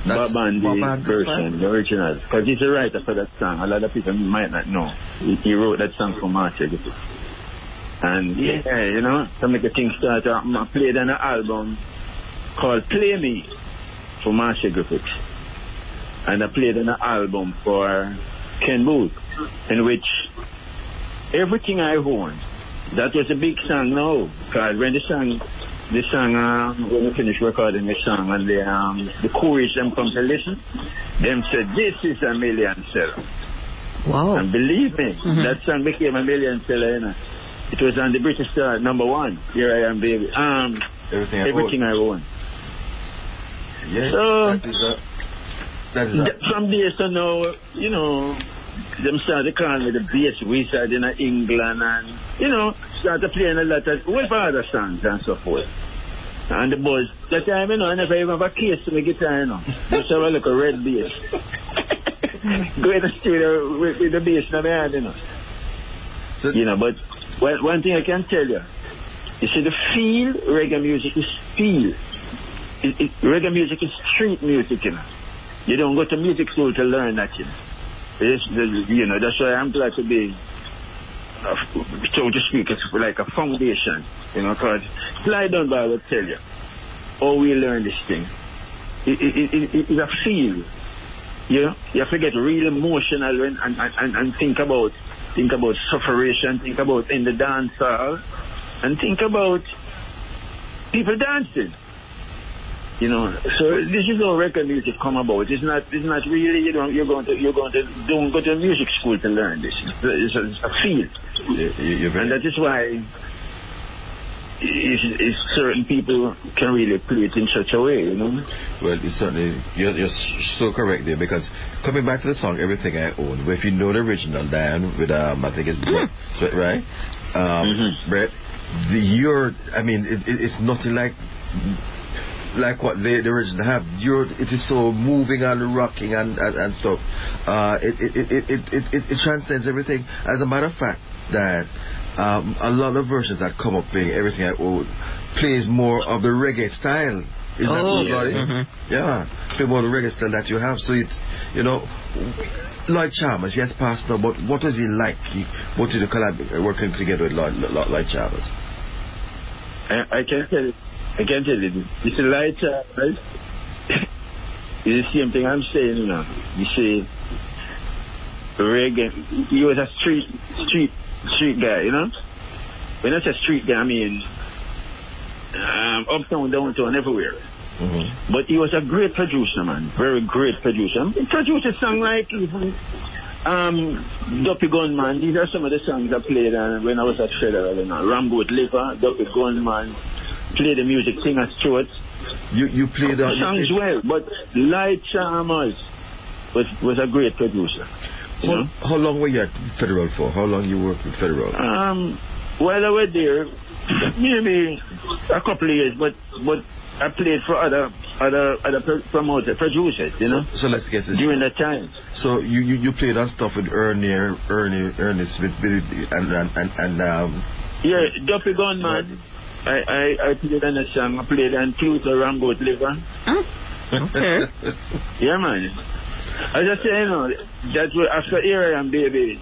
That's
Bob Andy's
Bob Andy's
version, the original. Because he's a writer for that song. A lot of people might not know. He, he wrote that song for Marcia. And yeah, you know, to make the thing start, I played on an album called Play Me for Marcia Griffiths. And I played on an album for Ken Boothe, in which everything I own. That was a big song now. Because when the song, the song, um, when we finished recording the song and the, um, the chorus them come to listen, them said, this is a million seller.
Wow.
And believe me,
Mhm.
that song became a million seller, you know. It was on the British Star, number one. Here I am, baby. Um,
Everything I
everything I own.
Yes.
So-
that is a. That is a.
Th- From there to now, you know, them started calling me the bass wizard in England and, you know, started playing a lot of well other songs and so forth. And the boys, that time, you know, I never even have a case to my guitar, you know. Just have a look a red bass. Go in the studio with, with the bass in my hand, you know.
So-
You know, but one, one thing I can tell you, you see, the feel, reggae music is feel. It, it, reggae music is street music, you know. You don't go to music school to learn know. It's, you know, that's why I'm glad to be, uh, so to speak, it's like a foundation, you know, because Sly Dunbar will tell you how we learn this thing. It, it, it, it, it's a feel. You know, you have to get real emotional and, and, and, and think about think about sufferation, think about in the dance hall, and think about people dancing. You know, so this is how record music come about. It's not, it's not really. You know, you're going to, you're going to, don't go to music school to learn this. It's a, it's a field,
You- you- You're very.
and that is why it's, it's certain people can really play it in such a way. You know.
Well, it's certainly you're, you're so correct there because coming back to the song "Everything I Own," if you know the original, Dan with um, I think it's Bread, right? Um,
Mhm.
Bread, the your I mean, it, it, it's nothing like like what they, the original have. You're, it is so moving and rocking and, and, and stuff. Uh, it, it, it, it, it, it, it transcends everything. As a matter of fact, that um, a lot of versions that come up playing everything I own plays more of the reggae style. Isn't that
Oh,
so, Lottie?
mhm.
Yeah, play more of the reggae style that you have. So it's, you know, Lloyd Chalmers, yes, Pastor, but what was he like? He, what did you collab working together with Lloyd, Lloyd, Lloyd Chalmers?
I, I can tell you, I can't tell you, this. it's a light, uh, right? it's the same thing I'm saying, you know. You see, reggae, he was a street, street, street guy, you know? When I say street guy, I mean, um, uptown, downtown, everywhere.
Mm-hmm.
But he was a great producer, man. Very great producer. He produced a song like even um, Duppy Gunman. These are some of the songs I played uh, when I was at Federal. You know. Ramboot Liver, Duppy Gunman. Play the music, Singer Stewart.
You you played uh,
Songs well, but Lloyd Chalmers was, was a great producer. Know?
How, how long were you at Federal for? How long you worked with Federal?
Um, while I was there, maybe a couple of years, but but I played for other other other promoters, producers, you know,
So let's guess this.
during that time.
So you, you, you played on stuff with Ernie, Ernie, Ernest with Billy and and and, um,
Yeah, Duppy Gunman. I, I, I played on a song. I played on Pluto Ram Goat Liver.
Okay.
Yeah, man. I just say, you know, that was after era and baby,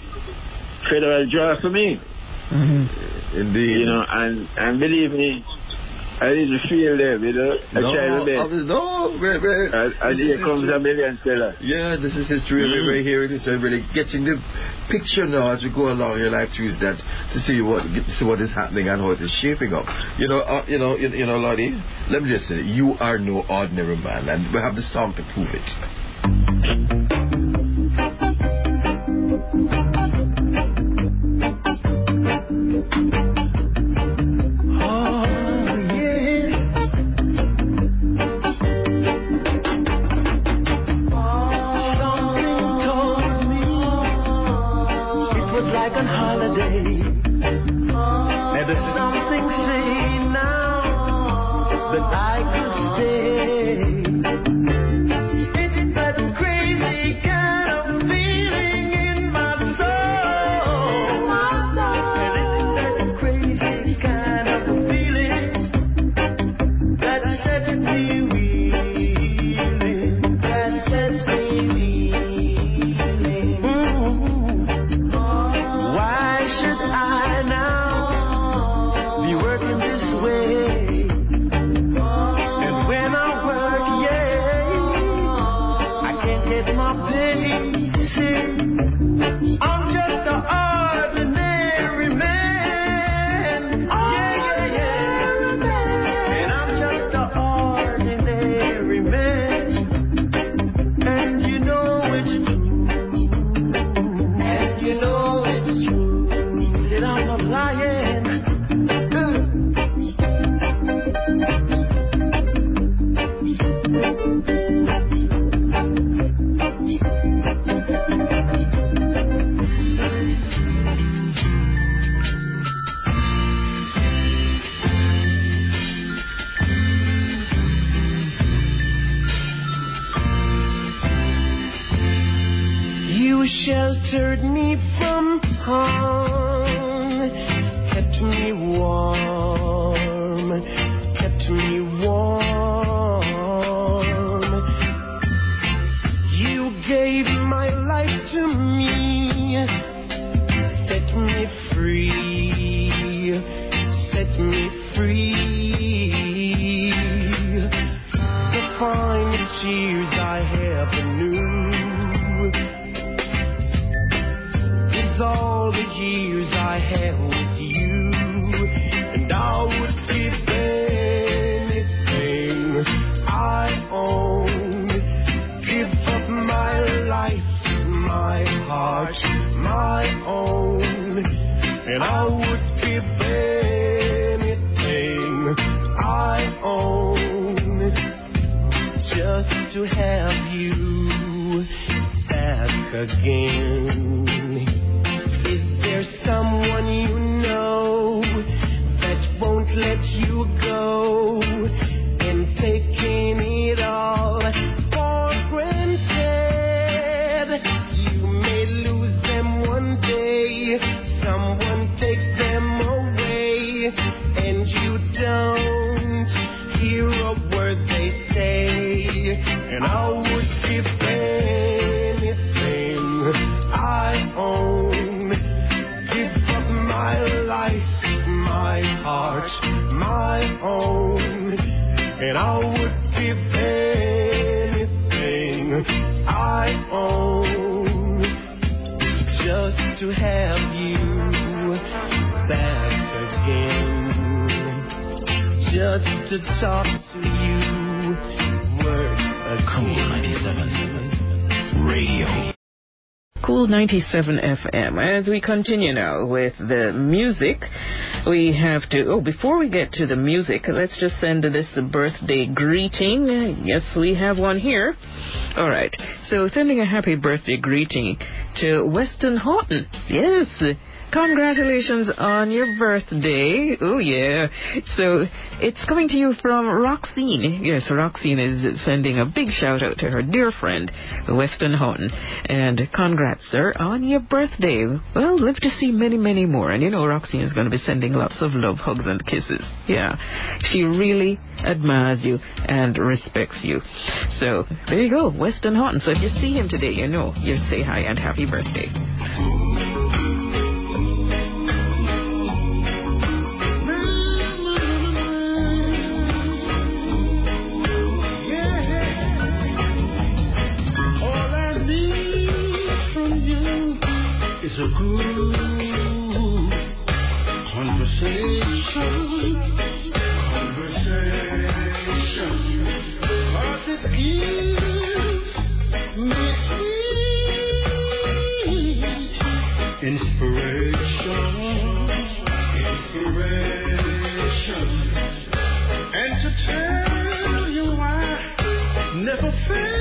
federal draw for me,
Mhm.
indeed.
you know, and and believe me, I need to feel them, you know. I
no,
tried my
I
best.
was- no, very, very,
And, and here comes a million seller.
Yeah, this is history.
Mm.
We're hearing this. We're really getting the picture now as we go along your life Tuesday to see what to see what is happening and how it is shaping up. You know, uh, you know, you, you know, Lottie. Let me just say, you are no ordinary man, and we have the song to prove it.
97
FM. As we continue now with the music, we have to. Oh, before we get to the music, let's just send this birthday greeting. Yes, we have one here. All right. So, sending a happy birthday greeting to Weston Houghton. Yes. Congratulations on your birthday. Oh, yeah. So, it's coming to you from Roxine. Yes, Roxine is sending a big shout out to her dear friend, Weston Houghton. And congrats, sir, on your birthday. Well, live to see many, many more. And you know, Roxine is going to be sending lots of love, hugs, and kisses. Yeah. She really admires you and respects you. So, there you go, Weston Houghton. So, if you see him today, you know, you say hi and happy birthday.
Is a good conversation. It gives me inspiration. Inspiration. And to tell you never felt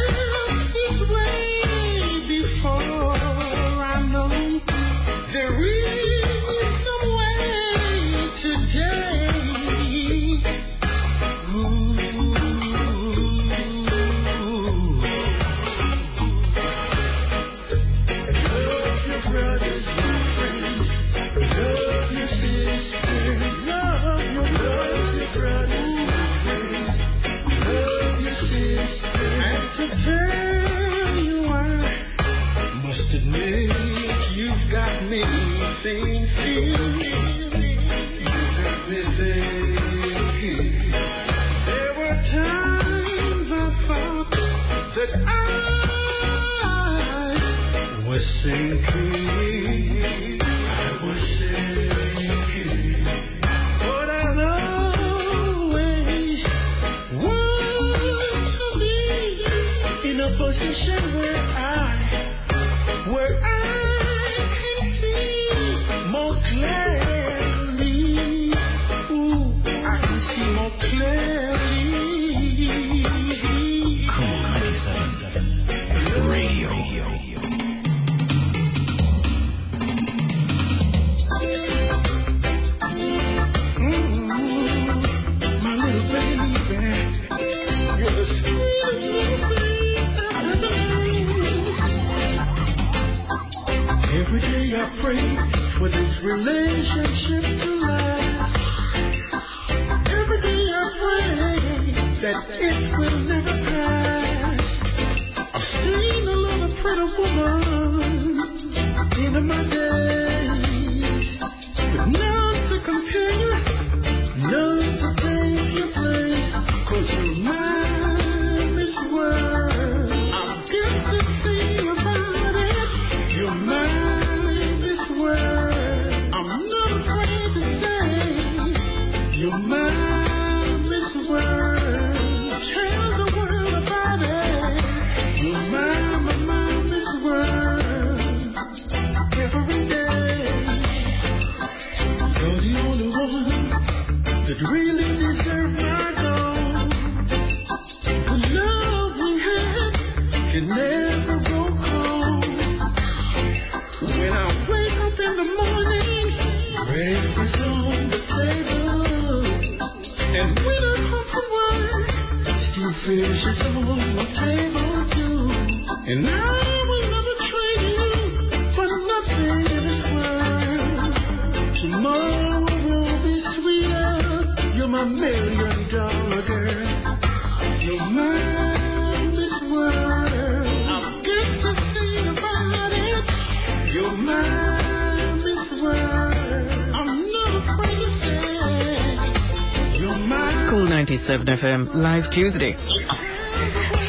Tuesday.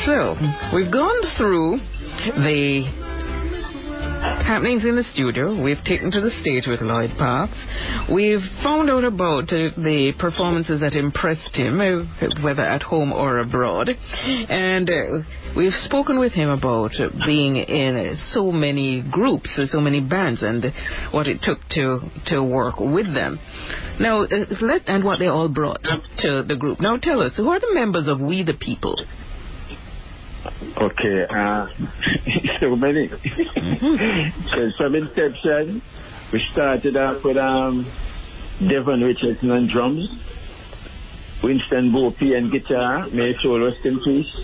So, we've gone through the happenings in the studio. We've taken to the stage with Lloyd Parks. We've found out about uh, the performances that impressed him, uh, whether at home or abroad. And uh, we've spoken with him about being in so many groups, so many bands, and what it took to, to work with them. Now, let, and what they all brought to the group. Now, tell us, who are the members of We the People?
Okay, uh, so many. so from inception, we started off with um, Devon Richardson on drums, Winston Bopi on guitar, may soul rest in peace.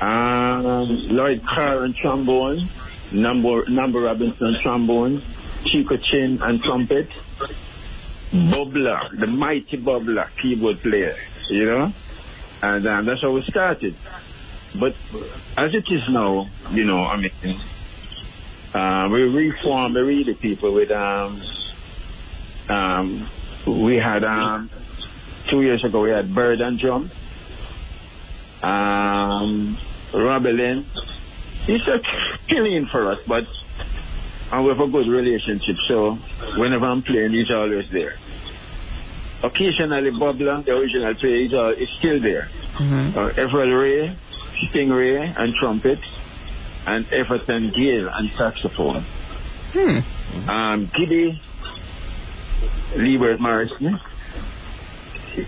Um, Lloyd Carr on trombone, Nambo, Nambo Robinson on trombone, Chico Chin on trumpet, Bubbler, the mighty Bubbler, keyboard player, you know? And um, that's how we started. But as it is now, you know, I mean, uh, we reformed the really people with, um, um, we had, um, two years ago, we had Bird and Drum, um, Robelin. He's a killing for us, but and we have a good relationship, so whenever I'm playing, he's always there. Occasionally, Bob Bubbler, the original player, he's, all, he's still there.
Mm-hmm.
Uh, Everett Ray, Stingray and trumpet, and Everton Gale and saxophone.
Hmm.
Um, Giddy, Liebert Morrison,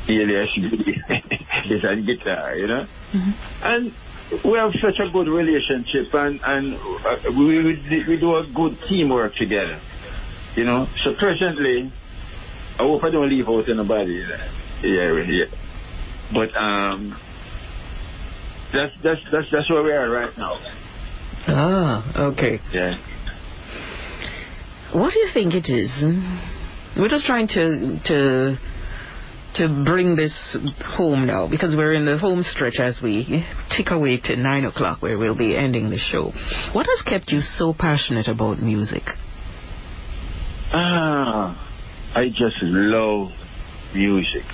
Elias Giddy is on guitar, you know? And we have such a good relationship and, and uh, we, we, we do a good teamwork together, you know? So presently, I hope I don't leave out anybody Yeah, yeah. But, um, that's, that's, that's, that's where we are right now.
Ah, okay.
Yeah.
What do you think it is? We're just trying to to to bring this home now because we're in the home stretch as we tick away to nine o'clock where we'll be ending the show. What has kept you so passionate about music?
Ah, I just love music.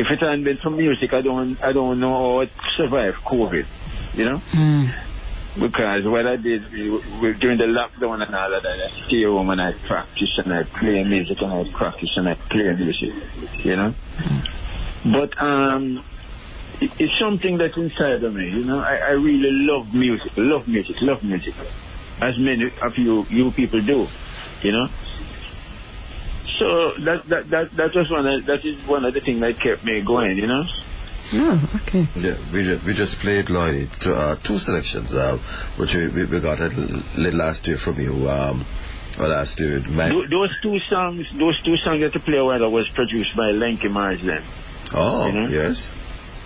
If it hadn't been for music, I don't, I don't know how I'd survive COVID. You know,
Hmm.
because what I did during the lockdown and all of that, I stay home and I practice and I play music and I practice and I play music. You know, but um, it, it's something that's inside of me. You know, I, I really love music, love music, love music, as many of you you people do. You know. So that that that that was one of, that is one of the things that kept me going, you know.
Oh, okay.
Yeah, we just, we just played Lloyd to, uh, two selections, uh, which we, we- we got a l- late last year from you. Um, or last year, man.
Tho- Those two songs, those two songs that you play a while ago was produced by Lenky Marsden.
Oh,
you know?
yes.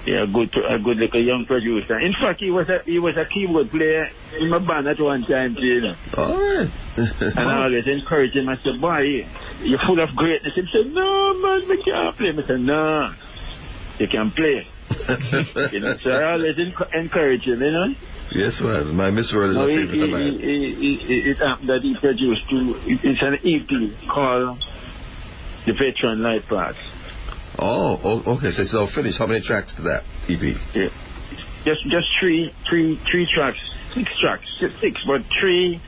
Yeah, good, a good little young producer. In fact, he was a he was a keyboard player in my band at one time, too, you know.
All right.
And I always encourage him. I said, "Boy, you're full of greatness." He said, "No, man, I can't play." I said, "No, you can play." you know, so I always enc- encourage him, you know.
yes, man. My Miss World is
No,
a
he,
of mine.
it happened that he produced two, it's an EP called The Veteran Light Path.
Oh, oh, okay. So it's all finished. How many tracks to that EP?
Yeah. Just just three three three tracks, six tracks, six, six but three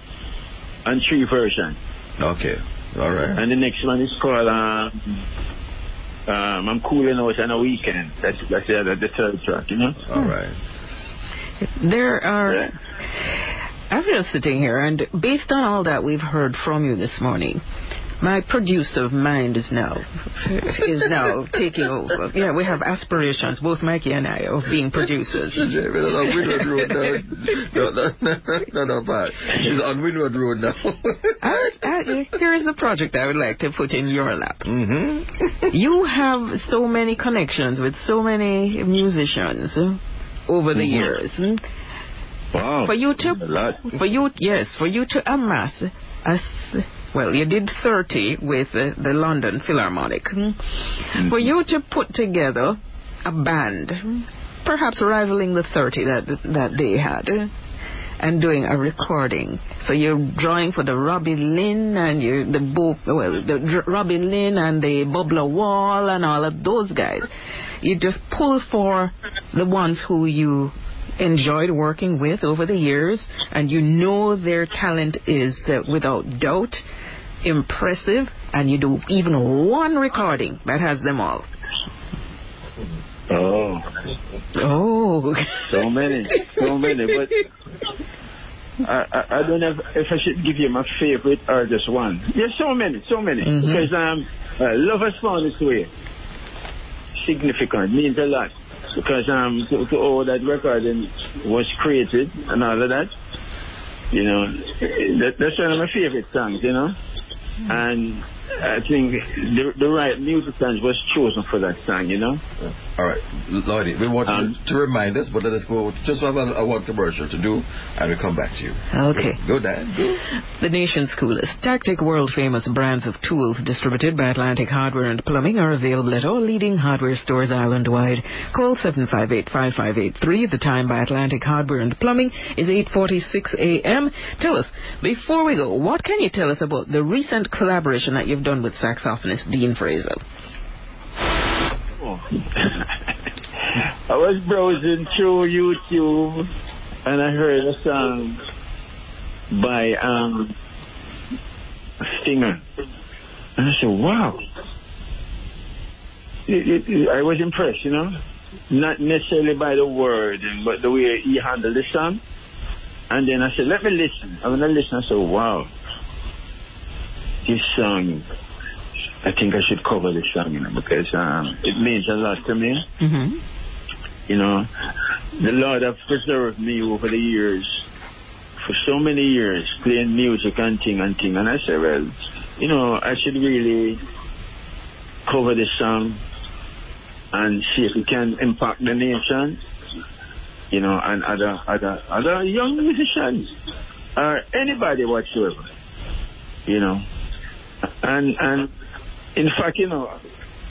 and three versions.
Okay. All right.
And the next one is called um, um, I'm cooling out on a weekend. That's that's the, the third track, you know.
All right.
There are.
Yeah.
I'm just sitting here, and based on all that we've heard from you this morning, my producer mind is now is now taking over. Yeah, we have aspirations, both Mikey and I, of being producers.
That's on Windward Road now. No, no, no, no, no. She's on Windward Road now.
I, I, here is the project I would like to put in your lap.
mm-hmm.
You have so many connections with so many musicians over the
Mhm.
years.
Wow.
For you
A
to, for you, yes, for you to amass a, well, you did 30 with uh, the London Philharmonic. mm? For you to put together a band, perhaps rivaling the 30 that that they had, uh, and doing a recording. So you're drawing for the Robbie Lyn and you the Bo, well, the Robbie Lyn and the Bubbler Waul and all of those guys. You just pull for the ones who you enjoyed working with over the years, and you know their talent is uh, without doubt impressive, and you do even one recording that has them all.
Oh,
Oh,
so many, so many. But I, I, I don't know if, I should give you my favorite or just one. There's so many, so many.
Mhm.
Because um, uh, love has found its way. Significant, means a lot. Because um, to, to all that recording was created and all of that, you know, that, that's one of my favorite songs, you know. And I think the, the right musicians was chosen for that song, you know.
All right, Lloydie, we want
Um,
you to remind us, but let us go. Just have a, a one commercial to do, and we'll come back to you.
okay.
Go, Dan. Go.
The nation's coolest Tactic world famous brands of tools distributed by Atlantic Hardware and Plumbing are available at all leading hardware stores island wide. Call 758-5583. The time by Atlantic Hardware and Plumbing is 8:46 a.m. Tell us before we go, what can you tell us about the recent collaboration that you've done with saxophonist Dean Fraser?
I was browsing through YouTube and I heard a song by um Stinger. And I said, wow. It- it- it- I was impressed, you know. Not necessarily by the word, but the way he handled the song. And then I said, let me listen. And when I listened, I said, wow. This song, I think I should cover this song, you know, because um, it means a lot to me.
Mm-hmm.
You know, the Lord have preserved me over the years, for so many years, playing music and thing and thing. And I said, well, you know, I should really cover this song and see if it can impact the nation, you know, and other other other young musicians or anybody whatsoever, you know. And and in fact, you know,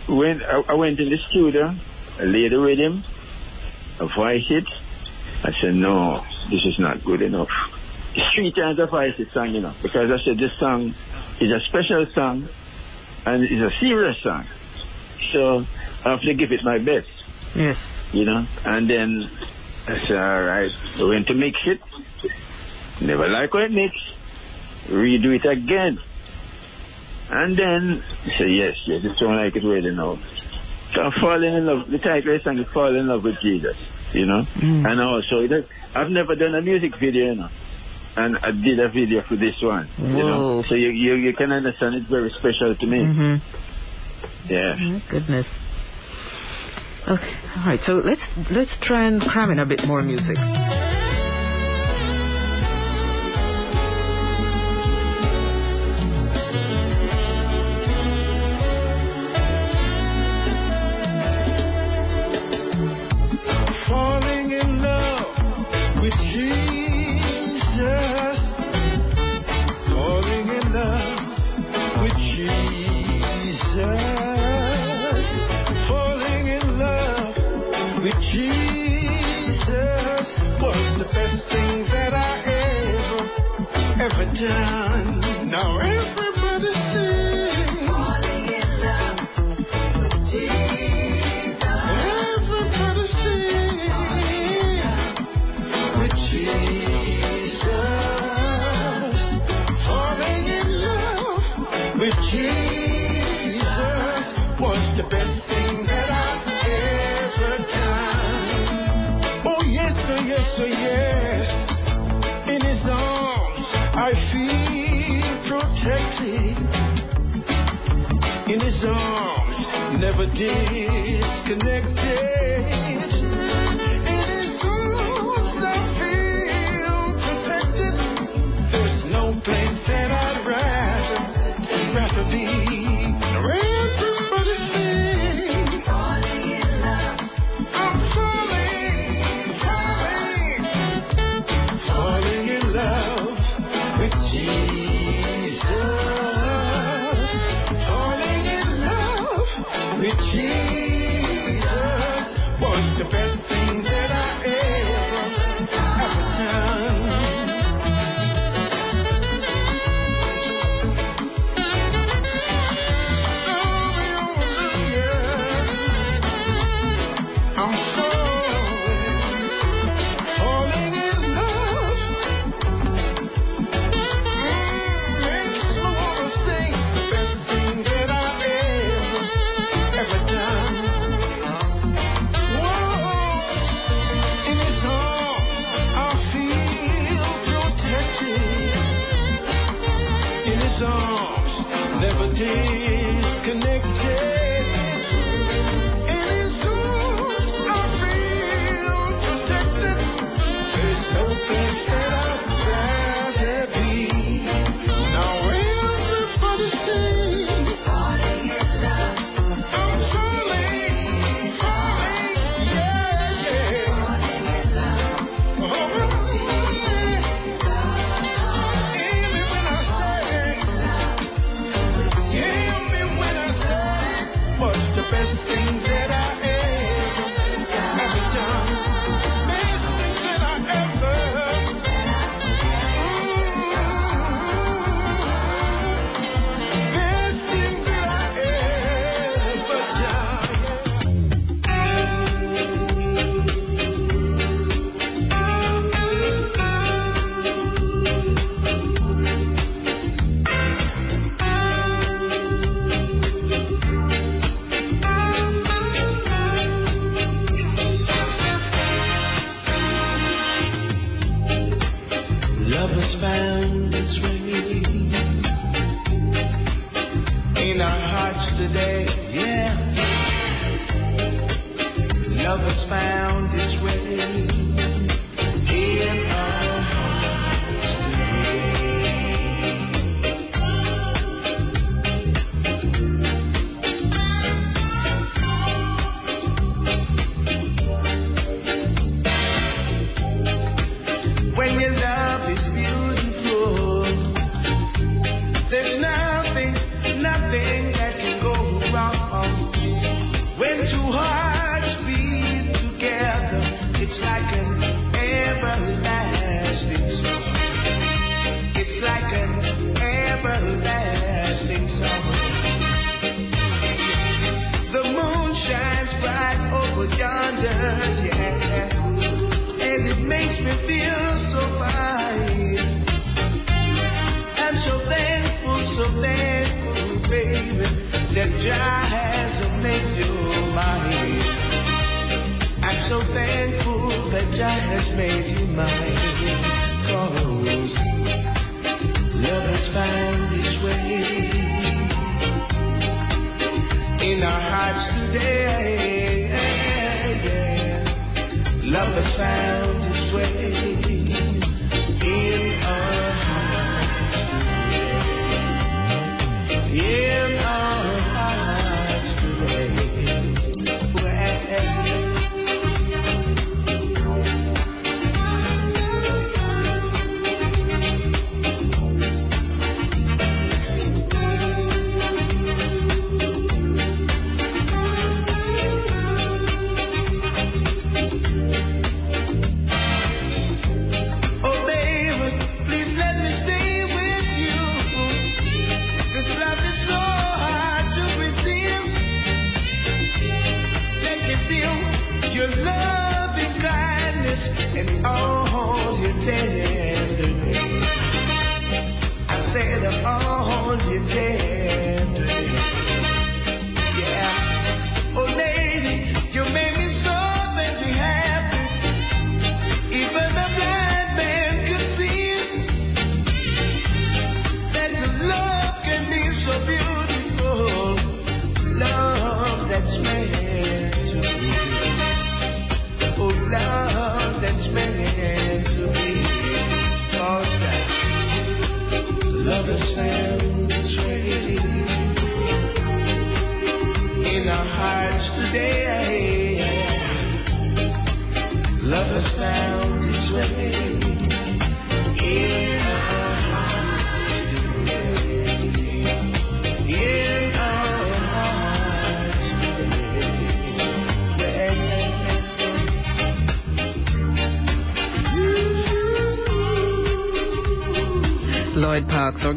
when I, I went in the studio, I laid the rhythm, I voiced it. I said, no, this is not good enough. Three times I voiced the song, you know, because I said this song is a special song and it's a serious song. So I have to give it my best,
Yes.
you know. And then I said, all right, I went to mix it. Never like when it mix. Redo it again. And then I said, yes, yes, this one like it really now. So I'm falling in love. The title of the song is Fall in Love with Jesus, you know.
Mm.
And also, it, I've never done a music video, you know. And I did a video for this one, you know. So you, you you can understand it's very special to me.
Mm-hmm.
Yeah.
My goodness. Okay, all right. So let's let's try and cram in a bit more music.
Done. Never disconnected.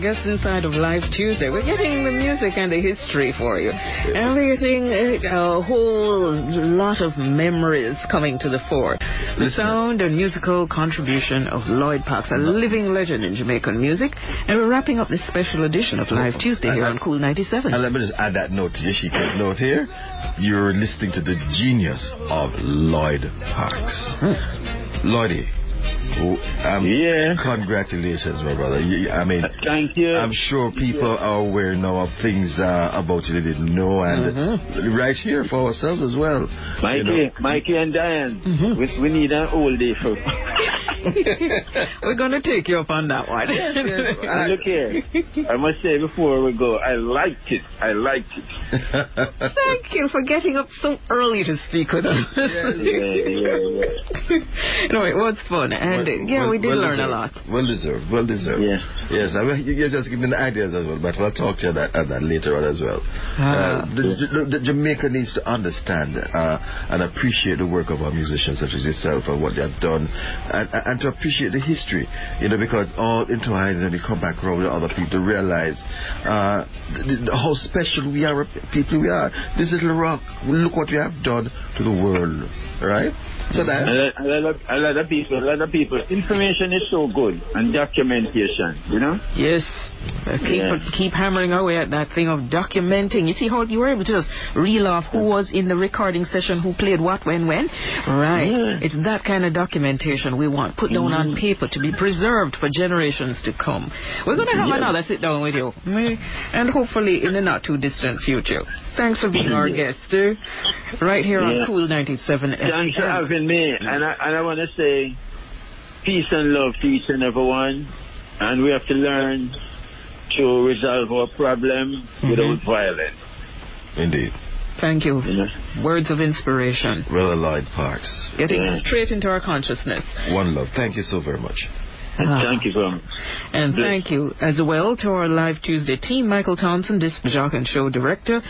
Guest inside of Live Tuesday. We're getting the music and the history for you. And we're getting a, whole lot of memories coming to the fore. The sound and musical contribution of Lloyd Parks, a living legend in Jamaican music. And we're wrapping up this special edition of Live oh, Tuesday here on Cool 97.
And let me just add that note to Yashika's note here. You're listening to the genius of Lloyd Parks. Hmm. Lloydie, oh, um,
Yeah.
congratulations, my brother. I mean,
Thank you.
I'm sure people are aware now of things uh, about you they didn't know, and right here for ourselves as well.
Mikey,
You know.
Mikey and Diane,
Mm-hmm.
we, we need an old day for.
We're going to take you up on that one.
And look here, I must say before we go, I liked it. I liked it.
Thank you for getting up so early to speak with us.
Yeah, yeah, yeah.
no, it was fun. And uh, yeah,
Well-
we did
well
learn a lot.
Well deserved. Well deserved.
Yeah.
Yes, I mean, you- you're just giving ideas as well, but we'll talk to you that, that later on as well.
Ah.
Uh, the, the, the Jamaica needs to understand uh, and appreciate the work of our musicians such as yourself and what they have done, and, and to appreciate the history, you know, because all intertwines and we come back around with other people to realize uh, th- th- how special we are, people we are. This little rock, look what we have done to the world, right? So that.
A lot, a, lot of, a lot of people, a lot of people. Information is so good and documentation, you know.
Yes. Uh, keep
Yeah.
keep hammering away at that thing of documenting. You see how you were able to just reel off who was in the recording session, who played what, when, when. Right.
Yeah.
It's that kind of documentation we want put down on paper to be preserved for generations to come. We're going to have
Yeah.
another sit down with you, and hopefully in the not too distant future. Thanks for being our guest, uh, right here on. Cool 97
Thanks for having me. And I, and I want to say peace and love to each and everyone. And we have to learn to resolve our problem mm-hmm. without violence.
Indeed.
Thank you.
You know?
Words of inspiration.
Brother Lloyd Parks.
Getting
Yeah.
straight into our consciousness.
One love. Thank you so very much.
Ah.
thank you very much.
And
Yes.
thank you as well to our Live Tuesday team, Michael Thompson, disc jock and show director,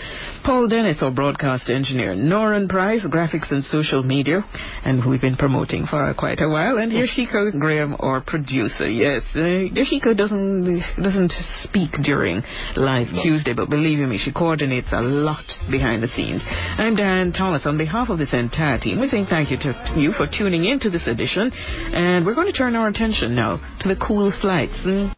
Paul Dennis, our broadcast engineer, Noran Price, graphics and social media, and we've been promoting for quite a while, and Yoshiko Graham, our producer. Yes, uh, Yoshiko doesn't doesn't speak during Live Tuesday, but believe me, she coordinates a lot behind the scenes. I'm Dan Thomas. On behalf of this entire team, we're saying thank you to you for tuning in to this edition, and we're going to turn our attention now to the cool flights. Mm,